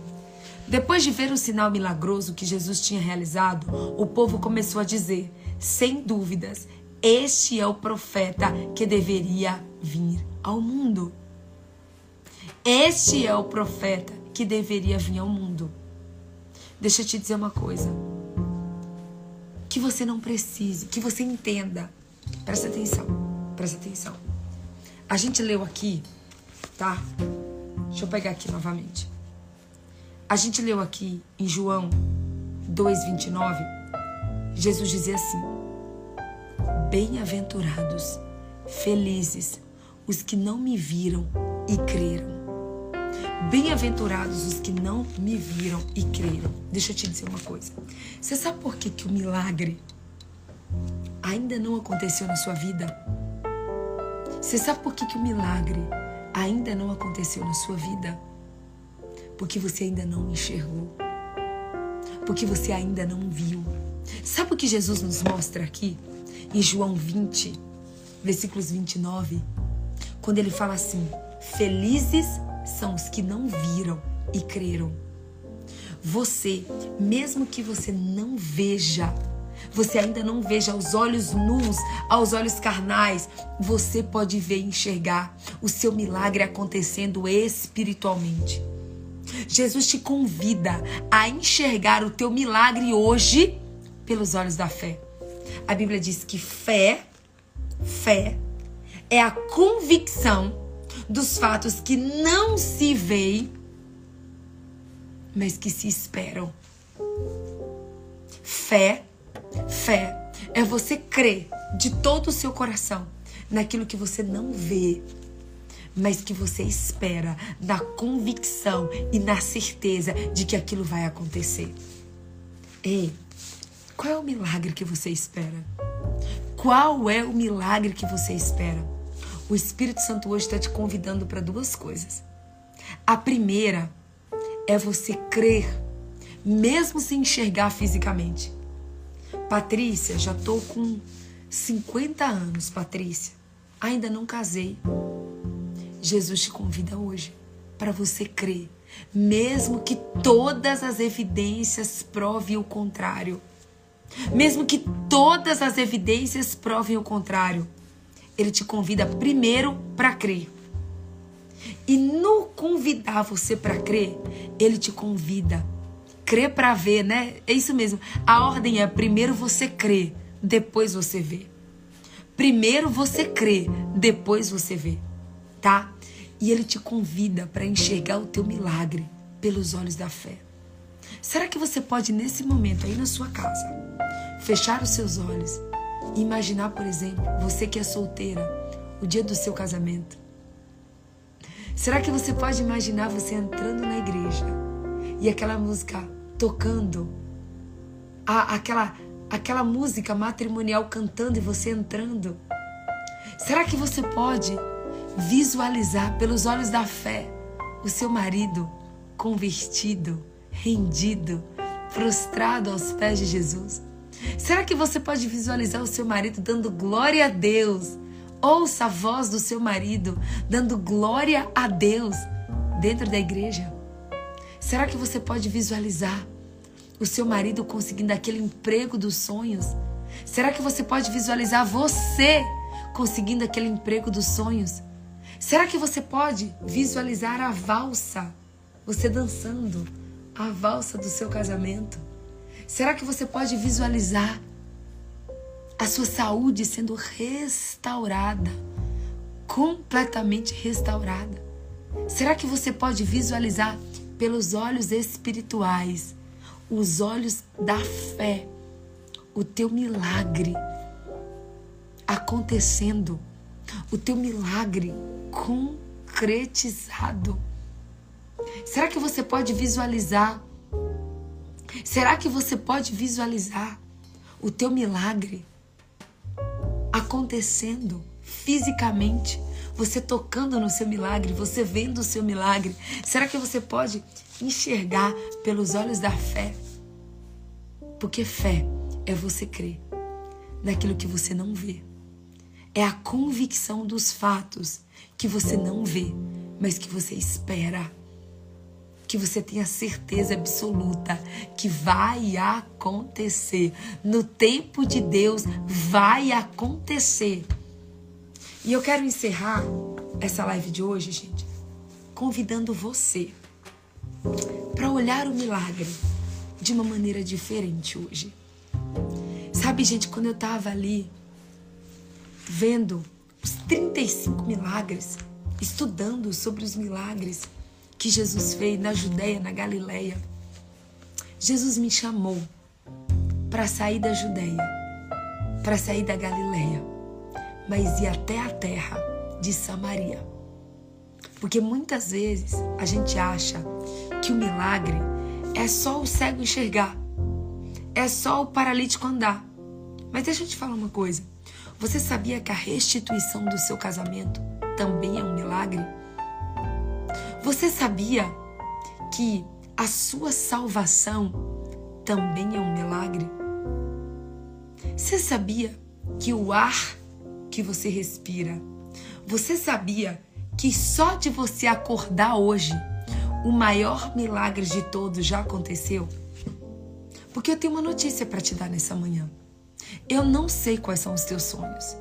Depois de ver o sinal milagroso que Jesus tinha realizado, o povo começou a dizer: sem dúvidas, este é o profeta que deveria vir ao mundo. Este é o profeta que deveria vir ao mundo. Deixa eu te dizer uma coisa. Que você não precise, que você entenda. Presta atenção, presta atenção. A gente leu aqui, tá? Deixa eu pegar aqui novamente. A gente leu aqui em João 2:29, Jesus dizia assim: Bem-aventurados, felizes os que não me viram e creram. Bem-aventurados os que não me viram e creram. Deixa eu te dizer uma coisa. Você sabe por que, que o milagre ainda não aconteceu na sua vida? Você sabe por que, que o milagre ainda não aconteceu na sua vida? Porque você ainda não enxergou. Porque você ainda não viu. Sabe o que Jesus nos mostra aqui? Em João 20, versículos 29, quando ele fala assim: Felizes são os que não viram e creram. Você, mesmo que você não veja, você ainda não veja aos olhos nus, aos olhos carnais, você pode ver e enxergar o seu milagre acontecendo espiritualmente. Jesus te convida a enxergar o teu milagre hoje pelos olhos da fé. A Bíblia diz que fé, fé é a convicção dos fatos que não se veem, mas que se esperam. Fé, fé é você crer de todo o seu coração naquilo que você não vê, mas que você espera, na convicção e na certeza de que aquilo vai acontecer. Ei, qual é o milagre que você espera? Qual é o milagre que você espera? O Espírito Santo hoje está te convidando para duas coisas. A primeira é você crer, mesmo sem enxergar fisicamente. Patrícia, já estou com 50 anos, Patrícia. Ainda não casei. Jesus te convida hoje para você crer, mesmo que todas as evidências provem o contrário. Mesmo que todas as evidências provem o contrário, ele te convida primeiro para crer. E no convidar você para crer, ele te convida crer para ver, né? É isso mesmo. A ordem é primeiro você crê, depois você vê. Primeiro você crê, depois você vê, tá? E ele te convida para enxergar o teu milagre pelos olhos da fé. Será que você pode, nesse momento, aí na sua casa, fechar os seus olhos e imaginar, por exemplo, você que é solteira, o dia do seu casamento? Será que você pode imaginar você entrando na igreja e aquela música tocando, a, aquela, aquela música matrimonial cantando e você entrando? Será que você pode visualizar pelos olhos da fé o seu marido convertido, rendido, prostrado aos pés de Jesus? Será que você pode visualizar o seu marido dando glória a Deus? Ouça a voz do seu marido dando glória a Deus dentro da igreja. Será que você pode visualizar o seu marido conseguindo aquele emprego dos sonhos? Será que você pode visualizar você conseguindo aquele emprego dos sonhos? Será que você pode visualizar a valsa, você dançando a valsa do seu casamento? Será que você pode visualizar a sua saúde sendo restaurada, completamente restaurada? Será que você pode visualizar pelos olhos espirituais, os olhos da fé, o teu milagre acontecendo? o teu milagre concretizado. Será que você pode visualizar? Será que você pode visualizar o teu milagre acontecendo fisicamente, você tocando no seu milagre, você vendo o seu milagre. Será que você pode enxergar pelos olhos da fé? Porque fé é você crer naquilo que você não vê. É a convicção dos fatos que você não vê, mas que você espera que você tenha certeza absoluta que vai acontecer. No tempo de Deus vai acontecer. E eu quero encerrar essa live de hoje, gente, convidando você para olhar o milagre de uma maneira diferente hoje. Sabe, gente, quando eu estava ali vendo os 35 milagres, estudando sobre os milagres, que Jesus fez na Judéia, na Galileia. Jesus me chamou para sair da Judéia, para sair da Galileia, mas ir até a terra de Samaria. Porque muitas vezes a gente acha que o milagre é só o cego enxergar, é só o paralítico andar. Mas deixa eu te falar uma coisa. Você sabia que a restituição do seu casamento também é um milagre? Você sabia que a sua salvação também é um milagre? Você sabia que o ar que você respira, você sabia que só de você acordar hoje, o maior milagre de todos já aconteceu? Porque eu tenho uma notícia para te dar nessa manhã. Eu não sei quais são os teus sonhos.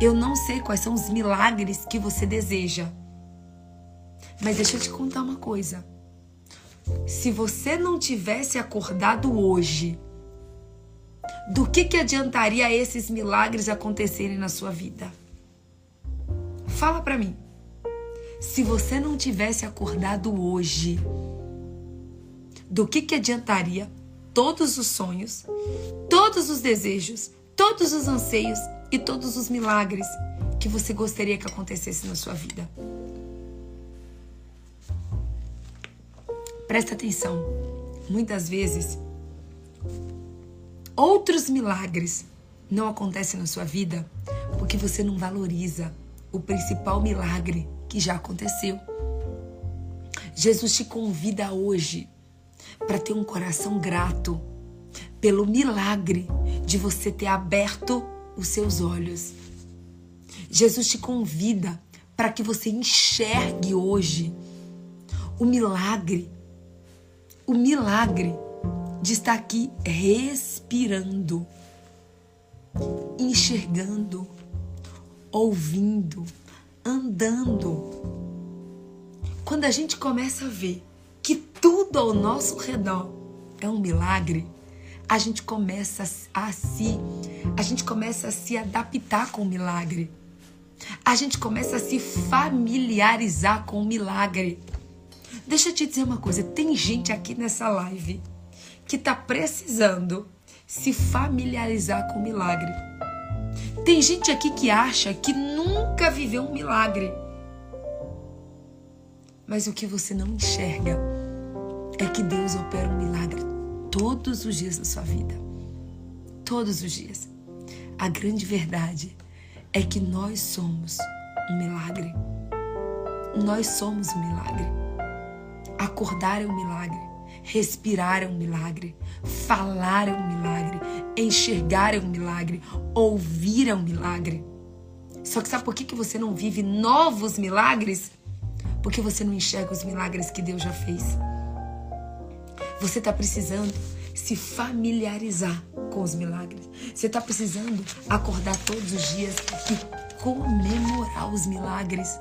Eu não sei quais são os milagres que você deseja. Mas deixa eu te contar uma coisa. Se você não tivesse acordado hoje, do que, que adiantaria esses milagres acontecerem na sua vida? Fala para mim. Se você não tivesse acordado hoje, do que, que adiantaria todos os sonhos, todos os desejos, todos os anseios e todos os milagres que você gostaria que acontecesse na sua vida? Presta atenção. Muitas vezes, outros milagres não acontecem na sua vida porque você não valoriza o principal milagre que já aconteceu. Jesus te convida hoje para ter um coração grato pelo milagre de você ter aberto os seus olhos. Jesus te convida para que você enxergue hoje o milagre o milagre de estar aqui respirando, enxergando, ouvindo, andando. Quando a gente começa a ver que tudo ao nosso redor é um milagre, a gente começa a se a gente começa a se adaptar com o milagre. A gente começa a se familiarizar com o milagre. Deixa eu te dizer uma coisa: tem gente aqui nessa live que está precisando se familiarizar com o milagre. Tem gente aqui que acha que nunca viveu um milagre. Mas o que você não enxerga é que Deus opera um milagre todos os dias da sua vida. Todos os dias. A grande verdade é que nós somos um milagre. Nós somos um milagre. Acordar é um milagre. Respirar é um milagre. Falar é um milagre. Enxergar é um milagre. Ouvir é um milagre. Só que sabe por que, que você não vive novos milagres? Porque você não enxerga os milagres que Deus já fez. Você está precisando se familiarizar com os milagres. Você está precisando acordar todos os dias e comemorar os milagres.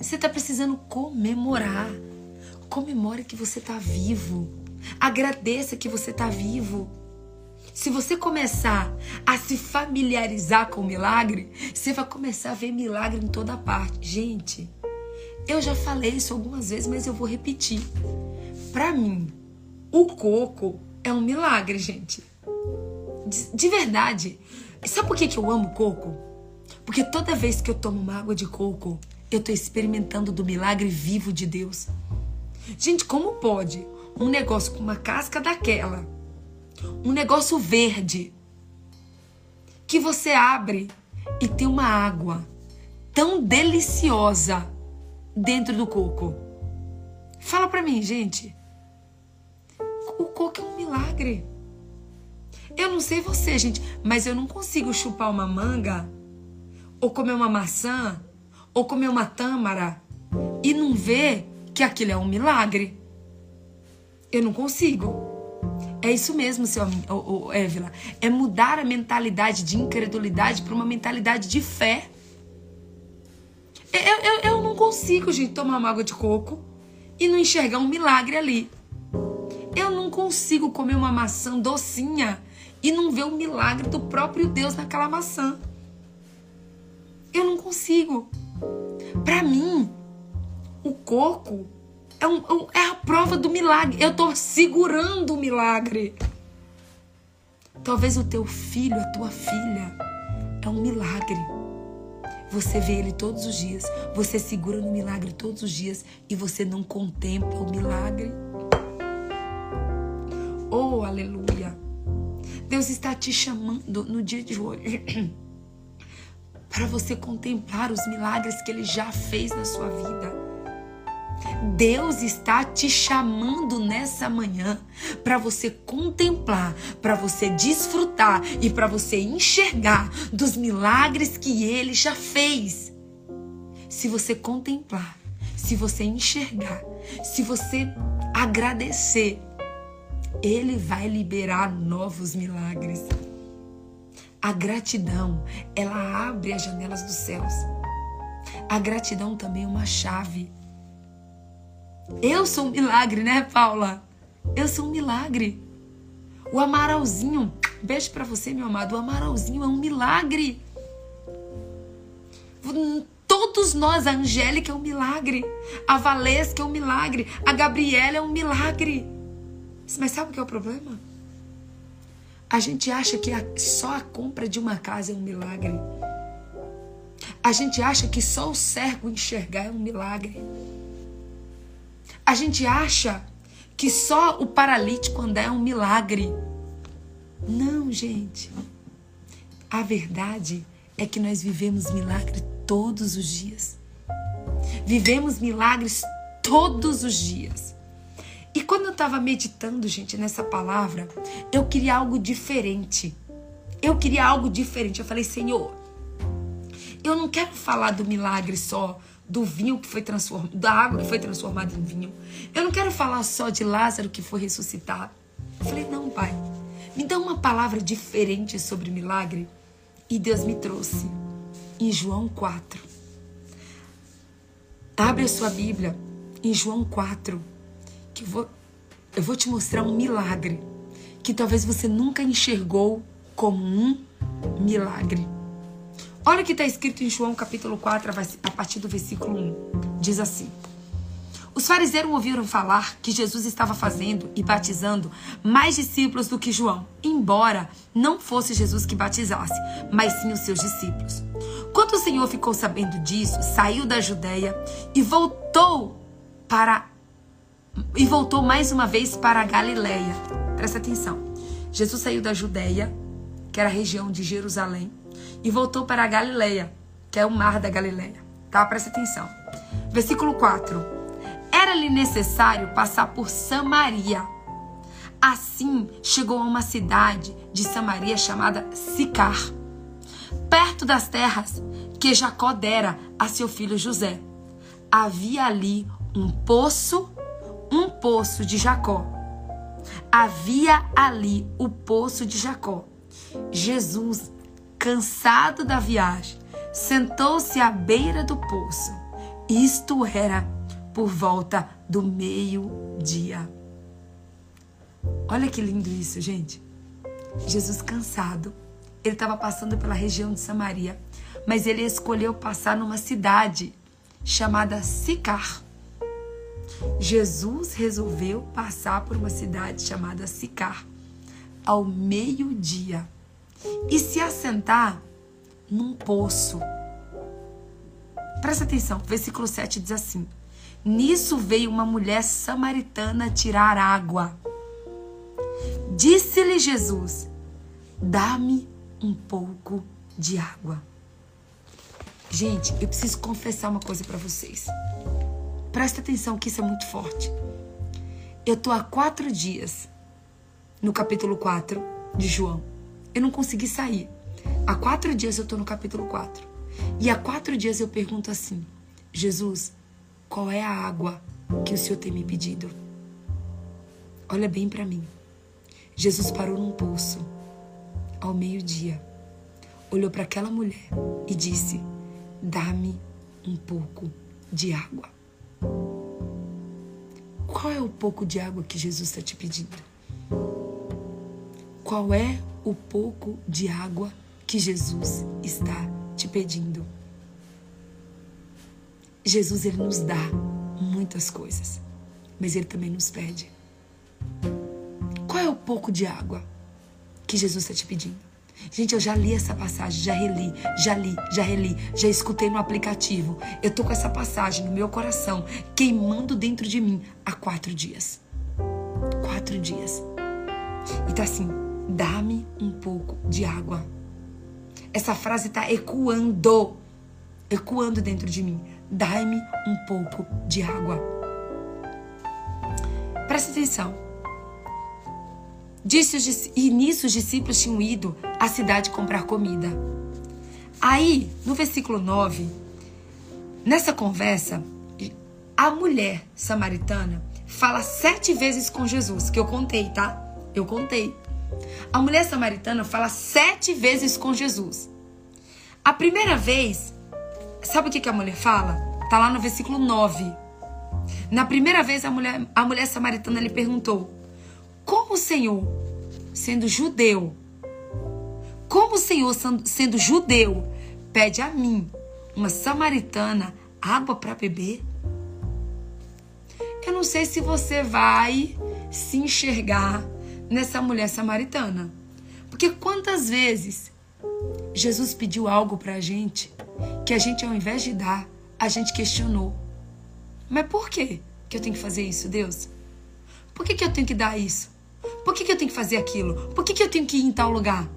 Você está precisando comemorar. Comemore que você está vivo. Agradeça que você está vivo. Se você começar a se familiarizar com o milagre, você vai começar a ver milagre em toda parte. Gente, eu já falei isso algumas vezes, mas eu vou repetir. Para mim, o coco é um milagre, gente. De, de verdade. Sabe por que, que eu amo coco? Porque toda vez que eu tomo uma água de coco, eu estou experimentando do milagre vivo de Deus. Gente, como pode um negócio com uma casca daquela, um negócio verde, que você abre e tem uma água tão deliciosa dentro do coco. Fala para mim, gente. O coco é um milagre. Eu não sei você, gente, mas eu não consigo chupar uma manga, ou comer uma maçã, ou comer uma tâmara e não ver que aquilo é um milagre. Eu não consigo. É isso mesmo, seu Évila. É mudar a mentalidade de incredulidade para uma mentalidade de fé. Eu, eu, eu não consigo, gente, tomar uma água de coco e não enxergar um milagre ali. Eu não consigo comer uma maçã docinha e não ver o milagre do próprio Deus naquela maçã. Eu não consigo. Para mim, o coco é, um, é a prova do milagre. Eu estou segurando o milagre. Talvez o teu filho, a tua filha, é um milagre. Você vê ele todos os dias, você segura no milagre todos os dias e você não contempla o milagre. Oh, aleluia! Deus está te chamando no dia de hoje para você contemplar os milagres que Ele já fez na sua vida. Deus está te chamando nessa manhã para você contemplar, para você desfrutar e para você enxergar dos milagres que Ele já fez. Se você contemplar, se você enxergar, se você agradecer, ele vai liberar novos milagres. A gratidão, ela abre as janelas dos céus. A gratidão também é uma chave. Eu sou um milagre, né, Paula? Eu sou um milagre. O amaralzinho, beijo para você, meu amado. O amaralzinho é um milagre. Todos nós, a Angélica é um milagre. A Valesca é um milagre. A Gabriela é um milagre. Mas sabe o que é o problema? A gente acha que só a compra de uma casa é um milagre. A gente acha que só o cego enxergar é um milagre. A gente acha que só o paralítico andar é um milagre. Não, gente. A verdade é que nós vivemos milagre todos os dias. Vivemos milagres todos os dias. E quando eu estava meditando, gente, nessa palavra, eu queria algo diferente. Eu queria algo diferente. Eu falei, Senhor, eu não quero falar do milagre só do vinho que foi transformado, da água que foi transformada em vinho. Eu não quero falar só de Lázaro que foi ressuscitado. Eu falei, não, pai, me dá uma palavra diferente sobre milagre. E Deus me trouxe em João 4. Abre a sua Bíblia em João 4 que eu vou, eu vou te mostrar um milagre que talvez você nunca enxergou como um milagre. Olha o que está escrito em João capítulo 4, a partir do versículo 1. Diz assim: Os fariseus ouviram falar que Jesus estava fazendo e batizando mais discípulos do que João, embora não fosse Jesus que batizasse, mas sim os seus discípulos. Quando o Senhor ficou sabendo disso, saiu da Judéia e voltou para e voltou mais uma vez para a Galileia. Presta atenção. Jesus saiu da Judéia, que era a região de Jerusalém, e voltou para a Galileia, que é o mar da Galileia. Tá? Presta atenção. Versículo 4. Era-lhe necessário passar por Samaria. Assim, chegou a uma cidade de Samaria chamada Sicar, perto das terras que Jacó dera a seu filho José. Havia ali um poço um poço de Jacó. Havia ali o poço de Jacó. Jesus, cansado da viagem, sentou-se à beira do poço. Isto era por volta do meio-dia. Olha que lindo isso, gente. Jesus cansado. Ele estava passando pela região de Samaria, mas ele escolheu passar numa cidade chamada Sicar. Jesus resolveu passar por uma cidade chamada Sicar ao meio-dia e se assentar num poço. Presta atenção, versículo 7 diz assim: Nisso veio uma mulher samaritana tirar água. Disse-lhe Jesus: Dá-me um pouco de água. Gente, eu preciso confessar uma coisa para vocês. Presta atenção que isso é muito forte. Eu tô há quatro dias no capítulo 4 de João. Eu não consegui sair. Há quatro dias eu tô no capítulo 4. E há quatro dias eu pergunto assim: Jesus, qual é a água que o Senhor tem me pedido? Olha bem para mim. Jesus parou num poço ao meio-dia, olhou para aquela mulher e disse: Dá-me um pouco de água. Qual é o pouco de água que Jesus está te pedindo? Qual é o pouco de água que Jesus está te pedindo? Jesus ele nos dá muitas coisas, mas ele também nos pede. Qual é o pouco de água que Jesus está te pedindo? Gente, eu já li essa passagem, já reli, já li, já reli, já escutei no aplicativo. Eu tô com essa passagem no meu coração, queimando dentro de mim há quatro dias. Quatro dias. E tá assim: dá-me um pouco de água. Essa frase tá ecoando, ecoando dentro de mim. Dai-me um pouco de água. Presta atenção. Disse e nisso os discípulos tinham ido à cidade comprar comida. Aí, no versículo 9, nessa conversa, a mulher samaritana fala sete vezes com Jesus, que eu contei, tá? Eu contei. A mulher samaritana fala sete vezes com Jesus. A primeira vez, sabe o que, a mulher fala? Tá lá no versículo 9. Na primeira vez, a mulher, a mulher samaritana lhe perguntou: como o Senhor, sendo judeu, como o Senhor, sendo judeu, pede a mim, uma samaritana, água para beber? Eu não sei se você vai se enxergar nessa mulher samaritana. Porque quantas vezes Jesus pediu algo para a gente que a gente, ao invés de dar, a gente questionou. Mas por que que eu tenho que fazer isso, Deus? Por que, que eu tenho que dar isso? Por que, que eu tenho que fazer aquilo? Por que, que eu tenho que ir em tal lugar?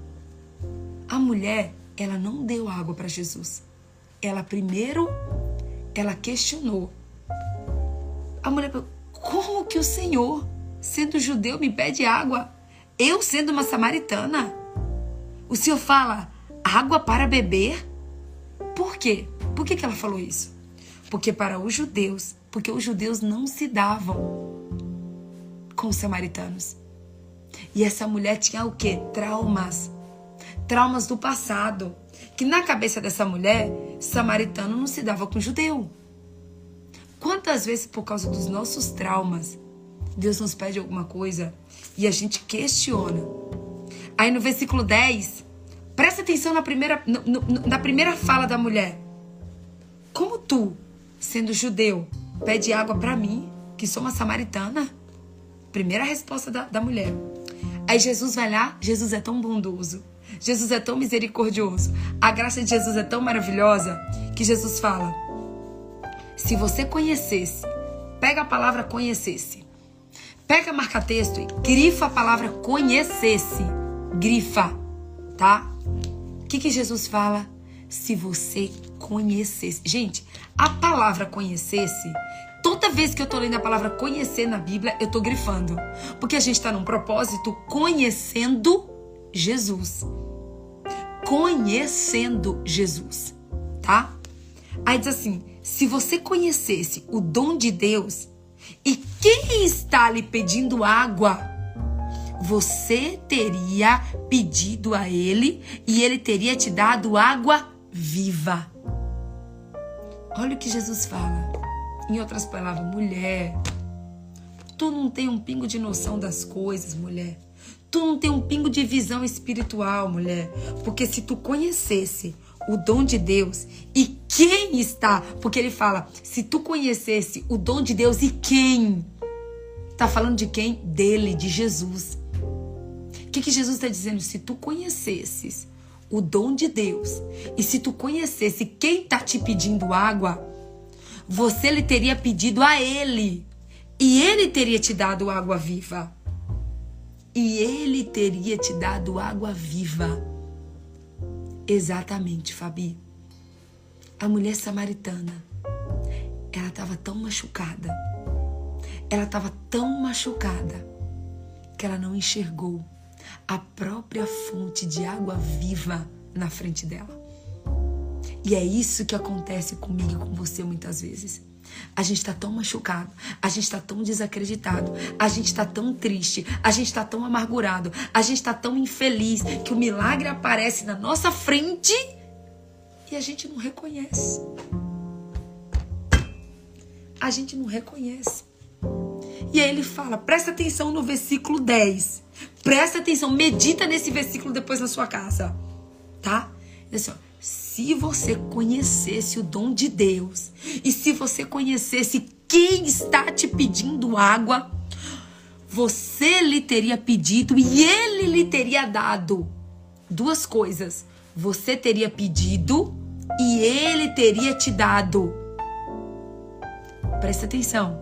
A mulher, ela não deu água para Jesus. Ela primeiro, ela questionou. A mulher como que o Senhor, sendo judeu, me pede água? Eu sendo uma samaritana? O Senhor fala, água para beber? Por quê? Por que, que ela falou isso? Porque para os judeus, porque os judeus não se davam com os samaritanos. E essa mulher tinha o quê? Traumas. Traumas do passado. Que na cabeça dessa mulher, samaritano não se dava com judeu. Quantas vezes, por causa dos nossos traumas, Deus nos pede alguma coisa e a gente questiona? Aí no versículo 10, presta atenção na primeira, no, no, na primeira fala da mulher. Como tu, sendo judeu, pede água para mim, que sou uma samaritana? Primeira resposta da, da mulher. Aí Jesus vai lá, Jesus é tão bondoso. Jesus é tão misericordioso. A graça de Jesus é tão maravilhosa que Jesus fala: Se você conhecesse, pega a palavra conhecesse. Pega marca-texto e grifa a palavra conhecesse. Grifa, tá? O que, que Jesus fala? Se você conhecesse. Gente, a palavra conhecesse Toda vez que eu tô lendo a palavra conhecer na Bíblia, eu tô grifando. Porque a gente está num propósito conhecendo Jesus. Conhecendo Jesus, tá? Aí diz assim: se você conhecesse o dom de Deus quem está lhe pedindo água, você teria pedido a ele e ele teria te dado água viva. Olha o que Jesus fala. Em outras palavras, mulher, tu não tem um pingo de noção das coisas, mulher. Tu não tem um pingo de visão espiritual, mulher. Porque se tu conhecesse o dom de Deus e quem está, porque ele fala, se tu conhecesse o dom de Deus e quem, tá falando de quem? Dele, de Jesus. O que, que Jesus está dizendo? Se tu conhecesses o dom de Deus e se tu conhecesse quem tá te pedindo água, você lhe teria pedido a ele, e ele teria te dado água viva. E ele teria te dado água viva. Exatamente, Fabi. A mulher samaritana, ela estava tão machucada, ela estava tão machucada que ela não enxergou a própria fonte de água viva na frente dela. E é isso que acontece comigo e com você muitas vezes. A gente está tão machucado, a gente está tão desacreditado, a gente está tão triste, a gente está tão amargurado, a gente está tão infeliz que o milagre aparece na nossa frente e a gente não reconhece. A gente não reconhece. E aí ele fala, presta atenção no versículo 10. Presta atenção, medita nesse versículo depois na sua casa, tá? Assim, ó, se você conhecesse o dom de Deus e se você conhecesse quem está te pedindo água, você lhe teria pedido e ele lhe teria dado duas coisas. Você teria pedido e ele teria te dado. Presta atenção.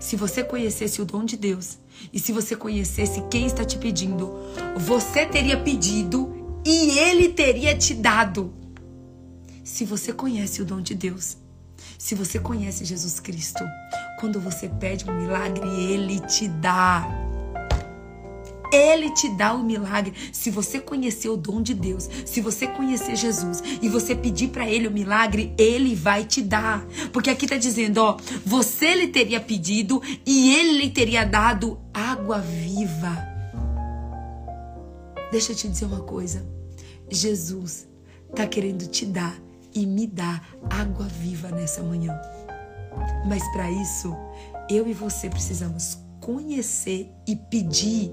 Se você conhecesse o dom de Deus e se você conhecesse quem está te pedindo, você teria pedido e ele teria te dado. Se você conhece o dom de Deus, se você conhece Jesus Cristo, quando você pede um milagre, ele te dá. Ele te dá o milagre. Se você conhecer o dom de Deus, se você conhecer Jesus e você pedir para ele o milagre, ele vai te dar. Porque aqui está dizendo, ó, você lhe teria pedido e ele lhe teria dado água viva. Deixa eu te dizer uma coisa. Jesus está querendo te dar e me dar água viva nessa manhã. Mas para isso, eu e você precisamos conhecer e pedir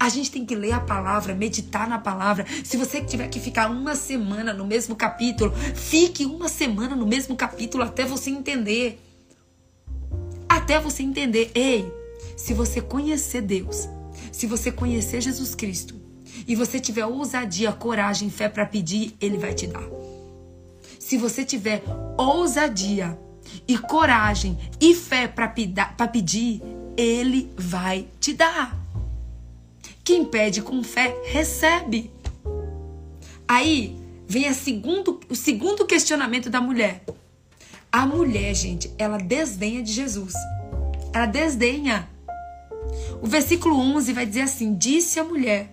a gente tem que ler a palavra, meditar na palavra. Se você tiver que ficar uma semana no mesmo capítulo, fique uma semana no mesmo capítulo até você entender. Até você entender. Ei, se você conhecer Deus, se você conhecer Jesus Cristo, e você tiver ousadia, coragem, fé para pedir, Ele vai te dar. Se você tiver ousadia e coragem e fé para pedir, Ele vai te dar. Quem pede com fé, recebe. Aí vem segundo, o segundo questionamento da mulher. A mulher, gente, ela desdenha de Jesus. Ela desdenha. O versículo 11 vai dizer assim: Disse a mulher: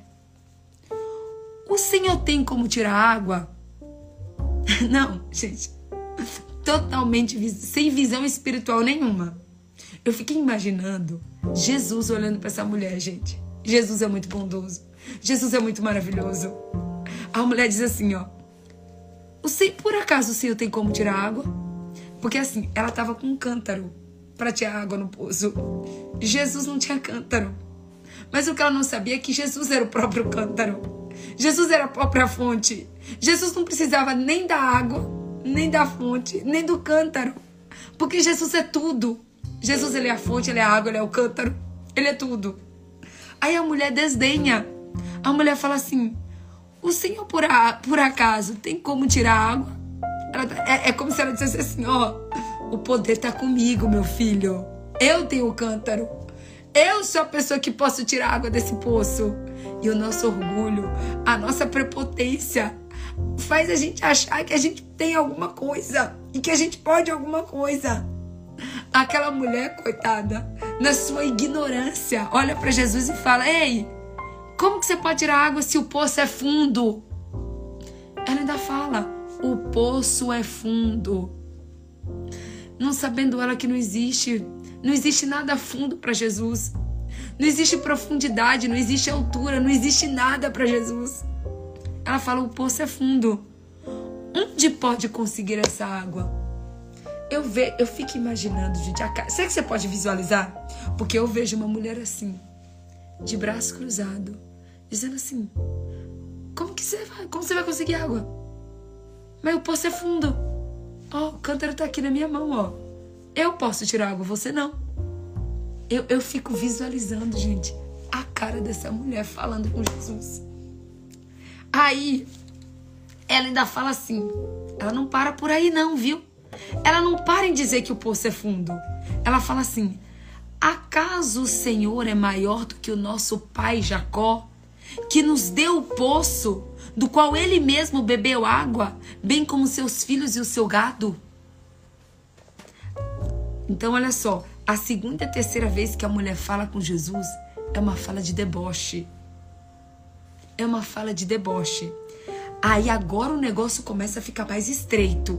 O Senhor tem como tirar água? Não, gente. Totalmente sem visão espiritual nenhuma. Eu fiquei imaginando Jesus olhando para essa mulher, gente. Jesus é muito bondoso. Jesus é muito maravilhoso. A mulher diz assim, ó. Você, por acaso o Senhor tem como tirar água? Porque assim, ela estava com um cântaro para tirar água no poço. Jesus não tinha cântaro. Mas o que ela não sabia é que Jesus era o próprio cântaro. Jesus era a própria fonte. Jesus não precisava nem da água, nem da fonte, nem do cântaro. Porque Jesus é tudo. Jesus ele é a fonte, ele é a água, ele é o cântaro. Ele é tudo. Aí a mulher desdenha. A mulher fala assim: O senhor, por, a, por acaso, tem como tirar água? Ela, tá, é, é como se ela dissesse assim: Ó, o poder tá comigo, meu filho. Eu tenho o cântaro. Eu sou a pessoa que posso tirar água desse poço. E o nosso orgulho, a nossa prepotência, faz a gente achar que a gente tem alguma coisa e que a gente pode alguma coisa. Aquela mulher, coitada, na sua ignorância, olha para Jesus e fala: Ei, como que você pode tirar água se o poço é fundo? Ela ainda fala: O poço é fundo. Não sabendo ela que não existe, não existe nada fundo para Jesus. Não existe profundidade, não existe altura, não existe nada para Jesus. Ela fala: o poço é fundo. Onde pode conseguir essa água? Eu, ve, eu fico imaginando, gente, a. Será que você pode visualizar? Porque eu vejo uma mulher assim, de braço cruzado, dizendo assim: Como que você vai? Como você vai conseguir água? Mas o poço é fundo. Ó, oh, o cântaro tá aqui na minha mão, ó. Eu posso tirar água, você não. Eu, eu fico visualizando, gente, a cara dessa mulher falando com Jesus. Aí, ela ainda fala assim: ela não para por aí, não, viu? Ela não para em dizer que o poço é fundo. Ela fala assim: Acaso o Senhor é maior do que o nosso pai Jacó, que nos deu o poço do qual ele mesmo bebeu água, bem como seus filhos e o seu gado. Então, olha só, a segunda e terceira vez que a mulher fala com Jesus é uma fala de deboche. É uma fala de deboche. Aí agora o negócio começa a ficar mais estreito.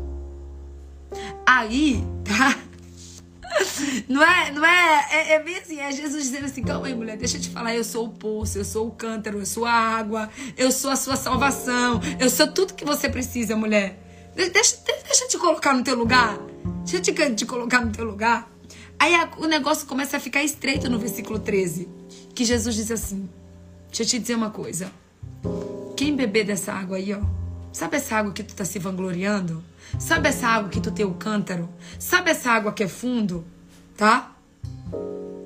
Aí, tá? Não é, não é, é, é, bem assim, é Jesus dizendo assim, calma aí, mulher, deixa eu te falar, eu sou o poço, eu sou o cântaro, eu sou a água, eu sou a sua salvação, eu sou tudo que você precisa, mulher. Deixa, deixa eu te colocar no teu lugar, deixa eu te, te colocar no teu lugar. Aí a, o negócio começa a ficar estreito no versículo 13, que Jesus diz assim, deixa eu te dizer uma coisa, quem beber dessa água aí, ó, sabe essa água que tu tá se vangloriando? Sabe essa água que tu tem o cântaro? Sabe essa água que é fundo? Tá?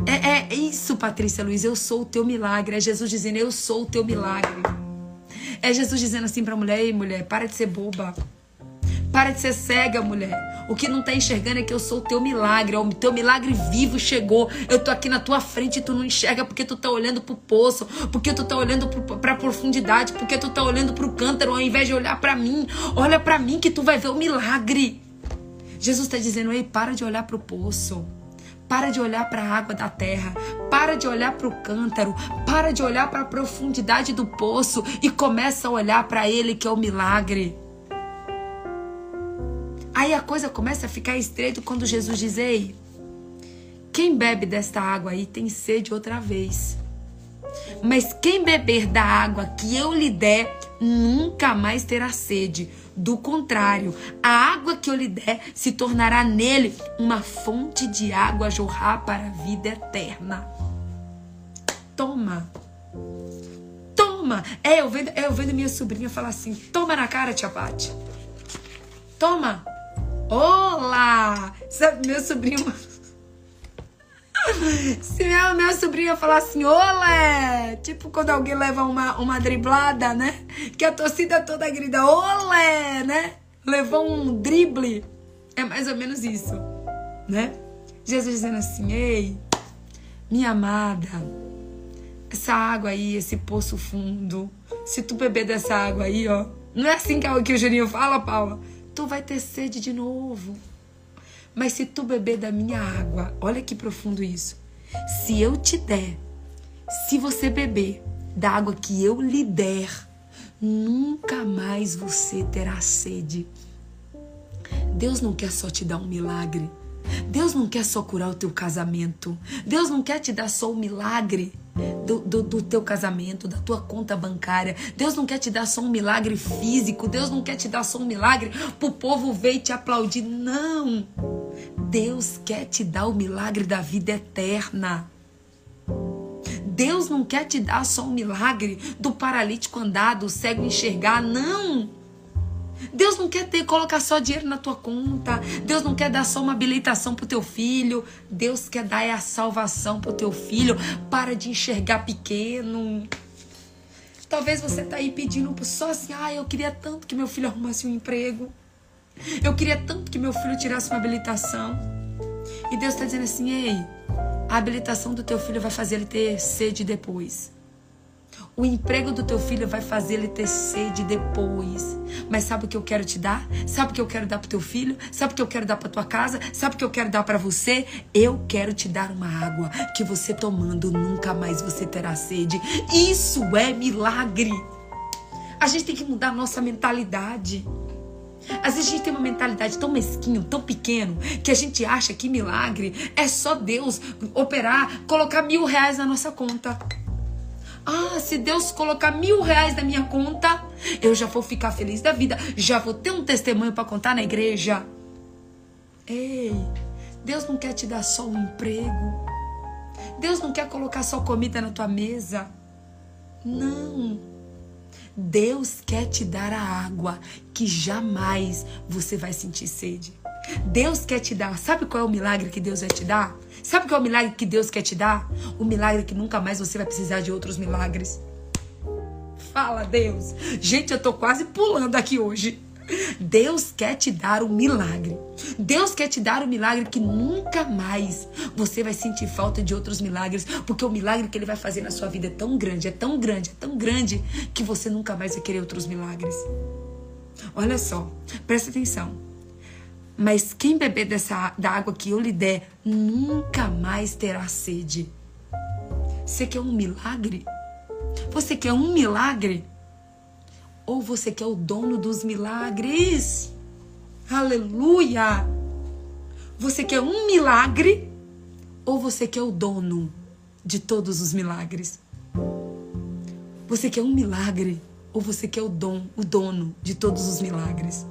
É, é isso, Patrícia Luiz. Eu sou o teu milagre. É Jesus dizendo: Eu sou o teu milagre. É Jesus dizendo assim pra mulher: Ei, mulher, para de ser boba. Para de ser cega, mulher. O que não tá enxergando é que eu sou o teu milagre. O teu milagre vivo chegou. Eu tô aqui na tua frente e tu não enxerga porque tu tá olhando pro poço, porque tu tá olhando pro, pra profundidade, porque tu tá olhando pro cântaro ao invés de olhar para mim. Olha para mim que tu vai ver o milagre. Jesus está dizendo: ei, para de olhar pro poço. Para de olhar para a água da terra, para de olhar para o cântaro, para de olhar para a profundidade do poço e começa a olhar para ele que é o milagre. Aí a coisa começa a ficar estreita quando Jesus diz: Ei, quem bebe desta água aí tem sede outra vez. Mas quem beber da água que eu lhe der, nunca mais terá sede. Do contrário, a água que eu lhe der se tornará nele uma fonte de água a jorrar para a vida eterna. Toma. Toma. É, eu vendo, é, eu vendo minha sobrinha falar assim: toma na cara, tia. Toma. Olá! Sabe, meu sobrinho. Se meu, meu sobrinho falar assim, olé! Tipo quando alguém leva uma, uma driblada, né? Que a torcida toda grita, olé! Né? Levou um drible. É mais ou menos isso, né? Jesus dizendo assim, ei, minha amada, essa água aí, esse poço fundo, se tu beber dessa água aí, ó. Não é assim que, que o Juninho fala, Paula? Tu vai ter sede de novo. Mas se tu beber da minha água, olha que profundo isso. Se eu te der, se você beber da água que eu lhe der, nunca mais você terá sede. Deus não quer só te dar um milagre. Deus não quer só curar o teu casamento. Deus não quer te dar só o milagre do, do, do, teu casamento, da tua conta bancária. Deus não quer te dar só um milagre físico. Deus não quer te dar só um milagre pro povo ver e te aplaudir. Não! Deus quer te dar o milagre da vida eterna. Deus não quer te dar só um milagre do paralítico andar, do cego enxergar. Não! Deus não quer ter, colocar só dinheiro na tua conta. Deus não quer dar só uma habilitação pro teu filho. Deus quer dar a salvação pro teu filho. Para de enxergar pequeno. Talvez você tá aí pedindo só assim, ah, eu queria tanto que meu filho arrumasse um emprego. Eu queria tanto que meu filho tirasse uma habilitação. E Deus está dizendo assim, ei, a habilitação do teu filho vai fazer ele ter sede depois. O emprego do teu filho vai fazer ele ter sede depois. Mas sabe o que eu quero te dar? Sabe o que eu quero dar pro teu filho? Sabe o que eu quero dar pra tua casa? Sabe o que eu quero dar para você? Eu quero te dar uma água que você tomando nunca mais você terá sede. Isso é milagre. A gente tem que mudar a nossa mentalidade. Às vezes a gente tem uma mentalidade tão mesquinho, tão pequeno, que a gente acha que milagre é só Deus operar, colocar mil reais na nossa conta. Ah, se Deus colocar mil reais na minha conta, eu já vou ficar feliz da vida, já vou ter um testemunho para contar na igreja. Ei, Deus não quer te dar só um emprego. Deus não quer colocar só comida na tua mesa. Não. Deus quer te dar a água que jamais você vai sentir sede. Deus quer te dar. Sabe qual é o milagre que Deus vai te dar? Sabe qual é o milagre que Deus quer te dar? O milagre que nunca mais você vai precisar de outros milagres. Fala, Deus. Gente, eu tô quase pulando aqui hoje. Deus quer te dar um milagre. Deus quer te dar um milagre que nunca mais você vai sentir falta de outros milagres, porque o milagre que ele vai fazer na sua vida é tão grande, é tão grande, é tão grande que você nunca mais vai querer outros milagres. Olha só, presta atenção. Mas quem beber dessa da água que eu lhe der nunca mais terá sede. Você quer um milagre? Você quer um milagre? Ou você quer o dono dos milagres? Aleluia! Você quer um milagre? Ou você quer o dono de todos os milagres? Você quer um milagre? Ou você quer o dom, o dono de todos os milagres?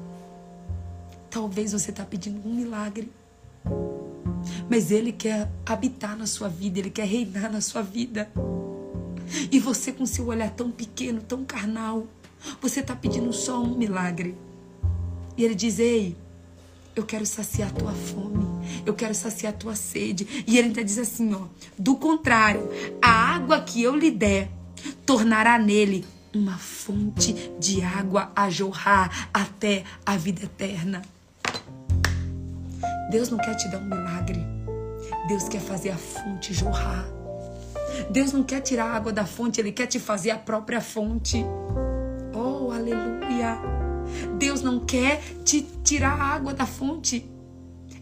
Talvez você está pedindo um milagre. Mas Ele quer habitar na sua vida, Ele quer reinar na sua vida. E você, com seu olhar tão pequeno, tão carnal, você está pedindo só um milagre. E ele diz: Ei, eu quero saciar tua fome, eu quero saciar tua sede. E ele ainda diz assim: ó, do contrário, a água que eu lhe der tornará nele uma fonte de água a jorrar até a vida eterna. Deus não quer te dar um milagre. Deus quer fazer a fonte jorrar. Deus não quer tirar a água da fonte, Ele quer te fazer a própria fonte. Oh, aleluia! Deus não quer te tirar a água da fonte.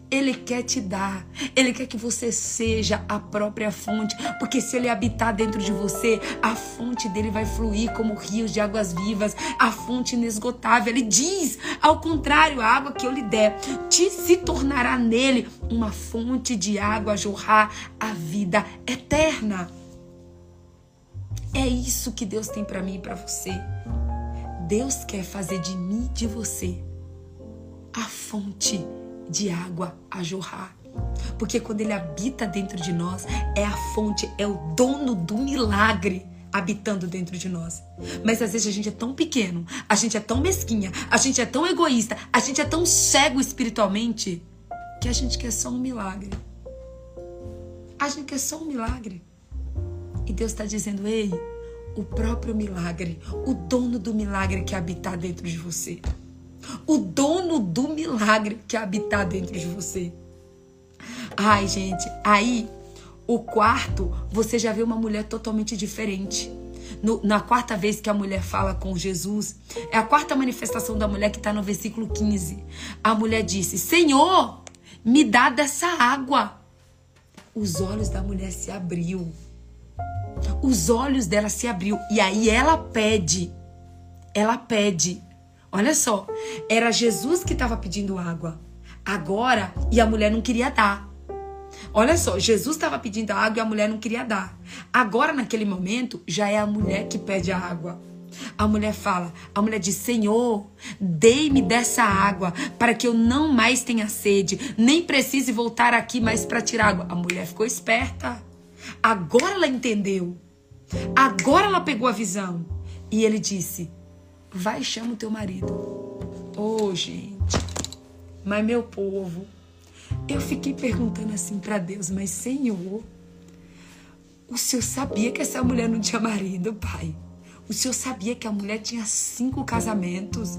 Ele quer te dar. Ele quer que você seja a própria fonte. Porque se ele habitar dentro de você, a fonte dele vai fluir como rios de águas vivas, a fonte inesgotável. Ele diz, ao contrário, a água que eu lhe der te se tornará nele uma fonte de água a jorrar a vida eterna. É isso que Deus tem para mim e para você. Deus quer fazer de mim e de você a fonte de água a jorrar. Porque quando ele habita dentro de nós, é a fonte, é o dono do milagre habitando dentro de nós. Mas às vezes a gente é tão pequeno, a gente é tão mesquinha, a gente é tão egoísta, a gente é tão cego espiritualmente que a gente quer só um milagre. A gente quer só um milagre. E Deus está dizendo: ei, o próprio milagre, o dono do milagre que habita dentro de você. O dono do milagre que habita dentro de você. Ai, gente, aí o quarto, você já vê uma mulher totalmente diferente. No, na quarta vez que a mulher fala com Jesus, é a quarta manifestação da mulher que está no versículo 15. A mulher disse: Senhor, me dá dessa água. Os olhos da mulher se abriu os olhos dela se abriu e aí ela pede. Ela pede. Olha só, era Jesus que estava pedindo água. Agora, e a mulher não queria dar. Olha só, Jesus estava pedindo água e a mulher não queria dar. Agora, naquele momento, já é a mulher que pede a água. A mulher fala, a mulher diz: Senhor, dei-me dessa água para que eu não mais tenha sede, nem precise voltar aqui mais para tirar água. A mulher ficou esperta. Agora ela entendeu. Agora ela pegou a visão. E ele disse: Vai, chama o teu marido. Oh, gente. Mas meu povo, eu fiquei perguntando assim para Deus, mas Senhor, o Senhor sabia que essa mulher não tinha marido, pai? O Senhor sabia que a mulher tinha cinco casamentos?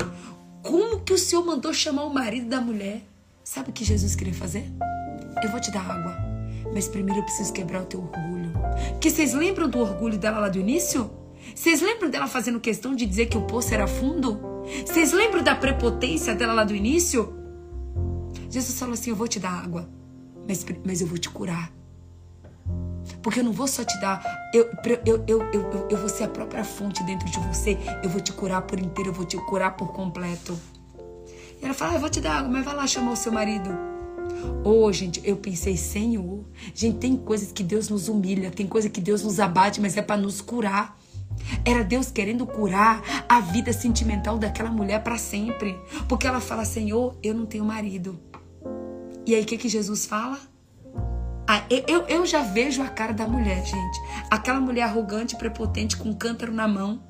Como que o Senhor mandou chamar o marido da mulher? Sabe o que Jesus queria fazer? Eu vou te dar água, mas primeiro eu preciso quebrar o teu orgulho. Que vocês lembram do orgulho dela lá do início? Vocês lembram dela fazendo questão de dizer que o poço era fundo? Vocês lembram da prepotência dela lá do início? Jesus falou assim: Eu vou te dar água, mas, mas eu vou te curar. Porque eu não vou só te dar, eu, eu, eu, eu, eu vou ser a própria fonte dentro de você. Eu vou te curar por inteiro, eu vou te curar por completo. E ela fala: ah, Eu vou te dar água, mas vai lá chamar o seu marido. Oh, gente, eu pensei, Senhor, gente, tem coisas que Deus nos humilha, tem coisas que Deus nos abate, mas é para nos curar. Era Deus querendo curar a vida sentimental daquela mulher para sempre. Porque ela fala, Senhor, eu não tenho marido. E aí o que, que Jesus fala? Ah, eu, eu já vejo a cara da mulher, gente. Aquela mulher arrogante, prepotente, com um cântaro na mão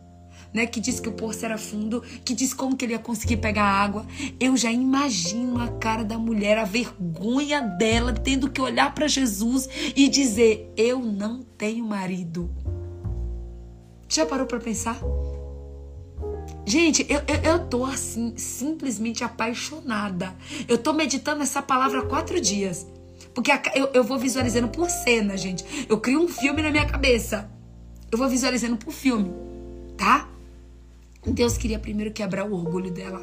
né, que disse que o poço era fundo, que disse como que ele ia conseguir pegar água. Eu já imagino a cara da mulher, a vergonha dela tendo que olhar para Jesus e dizer: "Eu não tenho marido". Já parou para pensar? Gente, eu, eu, eu tô assim, simplesmente apaixonada. Eu tô meditando essa palavra há quatro dias. Porque eu, eu vou visualizando por cena, gente. Eu crio um filme na minha cabeça. Eu vou visualizando por filme, tá? Deus queria primeiro quebrar o orgulho dela.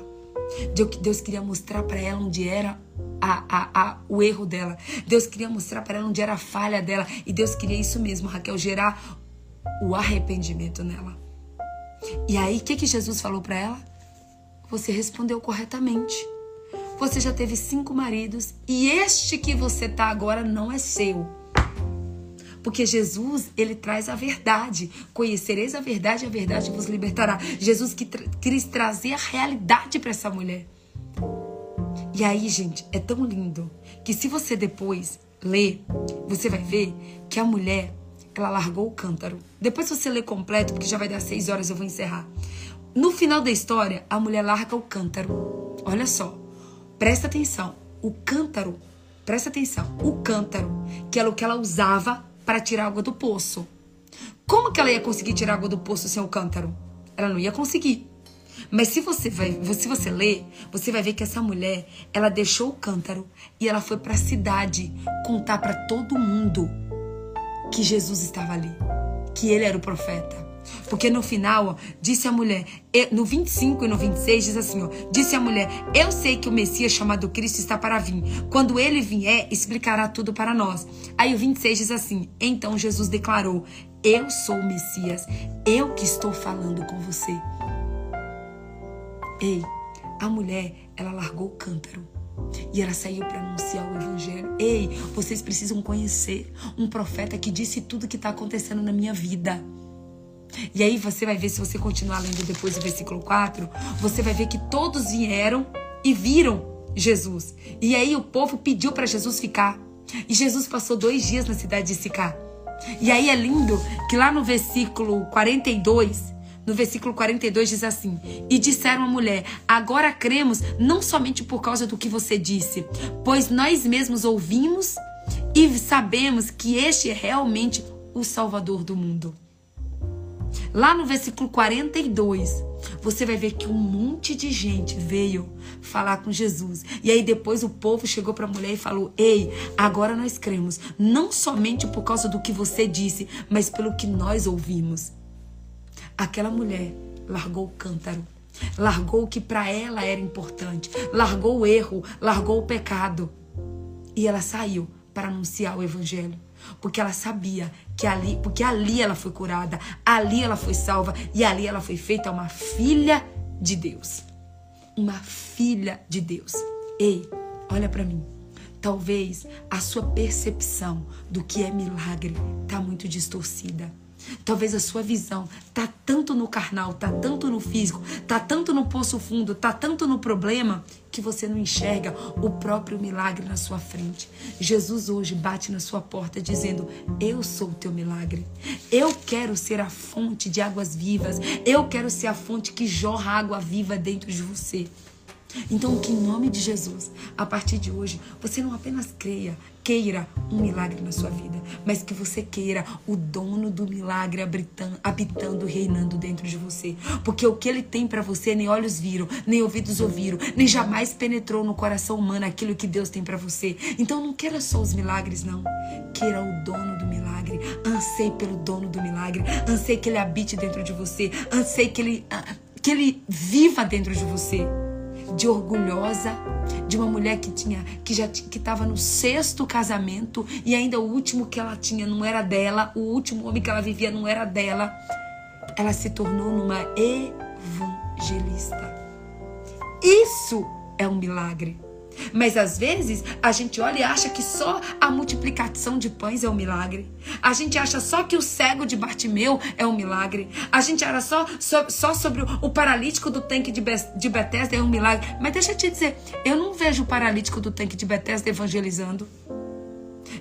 Deus queria mostrar para ela onde era a, a, a, o erro dela. Deus queria mostrar para ela onde era a falha dela. E Deus queria isso mesmo, Raquel, gerar o arrependimento nela. E aí, o que, que Jesus falou para ela? Você respondeu corretamente. Você já teve cinco maridos e este que você tá agora não é seu. Porque Jesus, ele traz a verdade. Conhecereis a verdade e a verdade vos libertará. Jesus que tra quis trazer a realidade para essa mulher. E aí, gente, é tão lindo que se você depois ler, você vai ver que a mulher, ela largou o cântaro. Depois você lê completo, porque já vai dar seis horas, eu vou encerrar. No final da história, a mulher larga o cântaro. Olha só. Presta atenção. O cântaro, presta atenção. O cântaro, que era o que ela usava para tirar água do poço. Como que ela ia conseguir tirar água do poço sem o cântaro? Ela não ia conseguir. Mas se você vai, se você ler, você vai ver que essa mulher, ela deixou o cântaro e ela foi para a cidade contar para todo mundo que Jesus estava ali, que ele era o profeta. Porque no final, disse a mulher, no 25 e no 26 diz assim, ó, disse a mulher: "Eu sei que o Messias chamado Cristo está para vir. Quando ele vier, explicará tudo para nós." Aí o 26 diz assim: "Então Jesus declarou: Eu sou o Messias, eu que estou falando com você." Ei, a mulher, ela largou o cântaro. E ela saiu para anunciar o evangelho. Ei, vocês precisam conhecer um profeta que disse tudo que está acontecendo na minha vida. E aí você vai ver, se você continuar lendo depois do versículo 4, você vai ver que todos vieram e viram Jesus. E aí o povo pediu para Jesus ficar. E Jesus passou dois dias na cidade de Sicá. E aí é lindo que lá no versículo 42, no versículo 42 diz assim: E disseram à mulher: Agora cremos, não somente por causa do que você disse, pois nós mesmos ouvimos e sabemos que este é realmente o Salvador do mundo. Lá no versículo 42, você vai ver que um monte de gente veio falar com Jesus. E aí depois o povo chegou para a mulher e falou: Ei, agora nós cremos, não somente por causa do que você disse, mas pelo que nós ouvimos. Aquela mulher largou o cântaro, largou o que para ela era importante, largou o erro, largou o pecado. E ela saiu para anunciar o evangelho porque ela sabia que ali, porque ali ela foi curada, ali ela foi salva e ali ela foi feita uma filha de Deus. Uma filha de Deus. Ei, olha para mim. Talvez a sua percepção do que é milagre tá muito distorcida. Talvez a sua visão tá tanto no carnal, tá tanto no físico, tá tanto no poço fundo, tá tanto no problema que você não enxerga o próprio milagre na sua frente. Jesus hoje bate na sua porta dizendo: "Eu sou o teu milagre. Eu quero ser a fonte de águas vivas. Eu quero ser a fonte que jorra água viva dentro de você." Então, que em nome de Jesus, a partir de hoje, você não apenas creia, queira um milagre na sua vida, mas que você queira o dono do milagre habitando, reinando dentro de você. Porque o que ele tem para você, nem olhos viram, nem ouvidos ouviram, nem jamais penetrou no coração humano aquilo que Deus tem para você. Então, não queira só os milagres, não. Queira o dono do milagre. Anseie pelo dono do milagre. Anseie que ele habite dentro de você. Anseie que ele, ah, que ele viva dentro de você de orgulhosa, de uma mulher que tinha que já que estava no sexto casamento e ainda o último que ela tinha não era dela, o último homem que ela vivia não era dela. Ela se tornou numa evangelista. Isso é um milagre. Mas às vezes a gente olha e acha que só a multiplicação de pães é um milagre. A gente acha só que o cego de Bartimeu é um milagre. A gente acha só, só, só sobre o, o, paralítico do tanque de, Be de Betesda é um milagre. Mas deixa eu te dizer, eu não vejo o paralítico do tanque de Betesda evangelizando.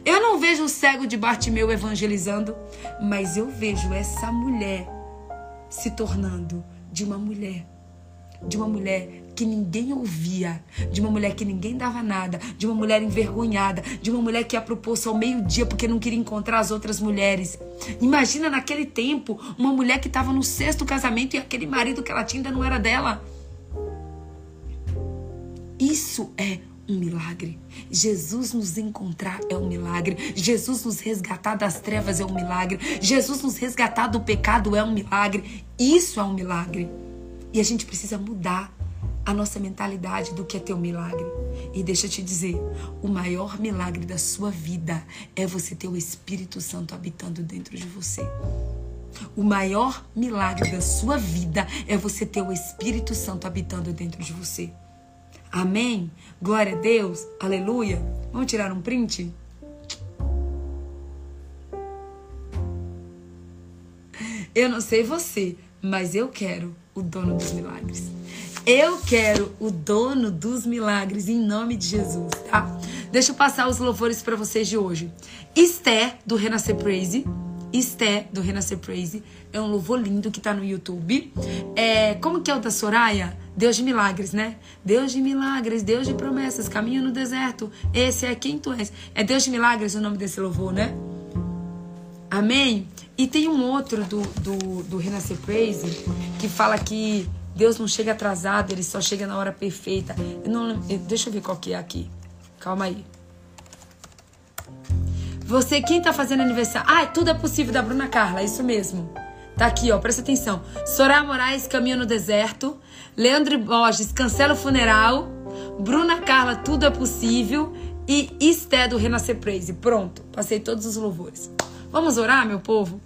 Eu não vejo o cego de Bartimeu evangelizando. Mas eu vejo essa mulher se tornando de uma mulher. De uma mulher que ninguém ouvia, de uma mulher que ninguém dava nada, de uma mulher envergonhada, de uma mulher que ia pro poço ao meio-dia porque não queria encontrar as outras mulheres. Imagina naquele tempo uma mulher que estava no sexto casamento e aquele marido que ela tinha ainda não era dela. Isso é um milagre. Jesus nos encontrar é um milagre. Jesus nos resgatar das trevas é um milagre. Jesus nos resgatar do pecado é um milagre. Isso é um milagre. E a gente precisa mudar a nossa mentalidade do que é ter um milagre. E deixa eu te dizer, o maior milagre da sua vida é você ter o Espírito Santo habitando dentro de você. O maior milagre da sua vida é você ter o Espírito Santo habitando dentro de você. Amém? Glória a Deus. Aleluia. Vamos tirar um print? Eu não sei você, mas eu quero o dono dos milagres. Eu quero o dono dos milagres em nome de Jesus, tá? Deixa eu passar os louvores para vocês de hoje. Esté do Renascer Praise. Esté do Renascer Praise. É um louvor lindo que tá no YouTube. É, como que é o da Soraya? Deus de milagres, né? Deus de milagres, Deus de promessas, caminho no deserto. Esse é quem tu és. É Deus de milagres o nome desse louvor, né? Amém? E tem um outro do, do, do Renascer Praise que fala que Deus não chega atrasado, ele só chega na hora perfeita. Eu não, deixa eu ver qual que é aqui. Calma aí. Você, quem tá fazendo aniversário? Ah, tudo é possível da Bruna Carla, é isso mesmo. Tá aqui, ó, presta atenção. Soraya Moraes, Caminho no Deserto. Leandro Borges, Cancela o Funeral. Bruna Carla, Tudo é Possível. E Esté do Renascer Praise. Pronto, passei todos os louvores. Vamos orar, meu povo?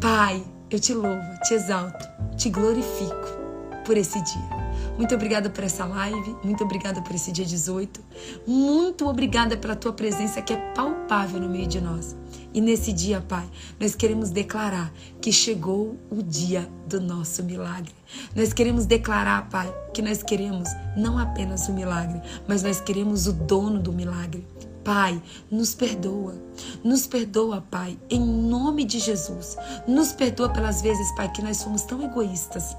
Pai, eu te louvo, te exalto, te glorifico por esse dia. Muito obrigada por essa live, muito obrigada por esse dia 18. Muito obrigada pela tua presença que é palpável no meio de nós. E nesse dia, Pai, nós queremos declarar que chegou o dia do nosso milagre. Nós queremos declarar, Pai, que nós queremos não apenas o milagre, mas nós queremos o dono do milagre. Pai, nos perdoa. Nos perdoa, Pai, em nome de Jesus. Nos perdoa pelas vezes, Pai, que nós somos tão egoístas,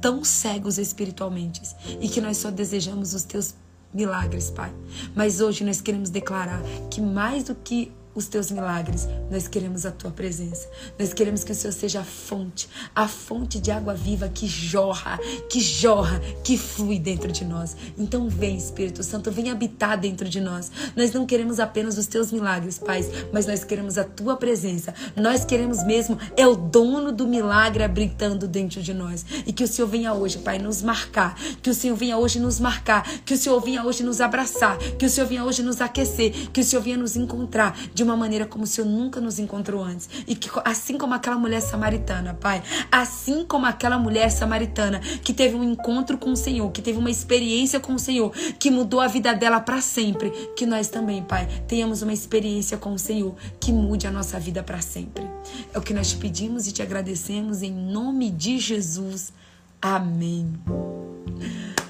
tão cegos espiritualmente e que nós só desejamos os teus milagres, Pai. Mas hoje nós queremos declarar que mais do que os teus milagres, nós queremos a tua presença. Nós queremos que o Senhor seja a fonte, a fonte de água viva que jorra, que jorra, que flui dentro de nós. Então vem, Espírito Santo, vem habitar dentro de nós. Nós não queremos apenas os teus milagres, Pai, mas nós queremos a tua presença. Nós queremos mesmo é o dono do milagre habitando dentro de nós. E que o Senhor venha hoje, Pai, nos marcar, que o Senhor venha hoje nos marcar, que o Senhor venha hoje nos abraçar, que o Senhor venha hoje nos aquecer, que o Senhor venha nos encontrar de uma maneira como o Senhor nunca nos encontrou antes. E que assim como aquela mulher samaritana, Pai, assim como aquela mulher samaritana que teve um encontro com o Senhor, que teve uma experiência com o Senhor, que mudou a vida dela para sempre, que nós também, Pai, tenhamos uma experiência com o Senhor que mude a nossa vida para sempre. É o que nós te pedimos e te agradecemos em nome de Jesus. Amém.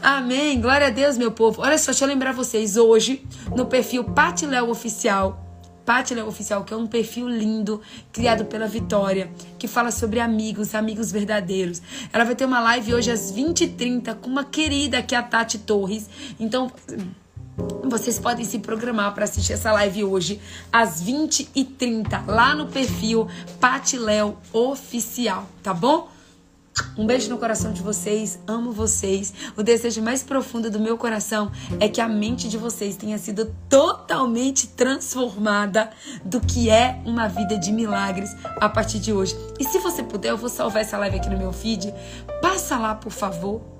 Amém. Glória a Deus, meu povo. Olha só, deixa eu lembrar vocês. Hoje, no perfil Patiléu Oficial, Pátina Oficial, que é um perfil lindo, criado pela Vitória, que fala sobre amigos, amigos verdadeiros. Ela vai ter uma live hoje às 20h30 com uma querida que é a Tati Torres. Então, vocês podem se programar para assistir essa live hoje às 20h30 lá no perfil Patiléu Oficial, tá bom? Um beijo no coração de vocês, amo vocês. O desejo mais profundo do meu coração é que a mente de vocês tenha sido totalmente transformada do que é uma vida de milagres a partir de hoje. E se você puder, eu vou salvar essa live aqui no meu feed. Passa lá, por favor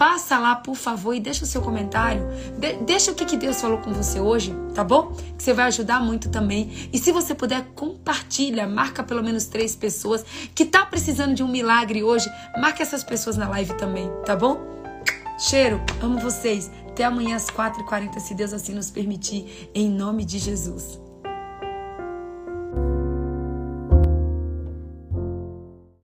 Passa lá, por favor, e deixa o seu comentário. De deixa o que, que Deus falou com você hoje, tá bom? Que você vai ajudar muito também. E se você puder, compartilha. Marca pelo menos três pessoas que tá precisando de um milagre hoje. Marca essas pessoas na live também, tá bom? Cheiro, amo vocês. Até amanhã às 4h40, se Deus assim nos permitir. Em nome de Jesus.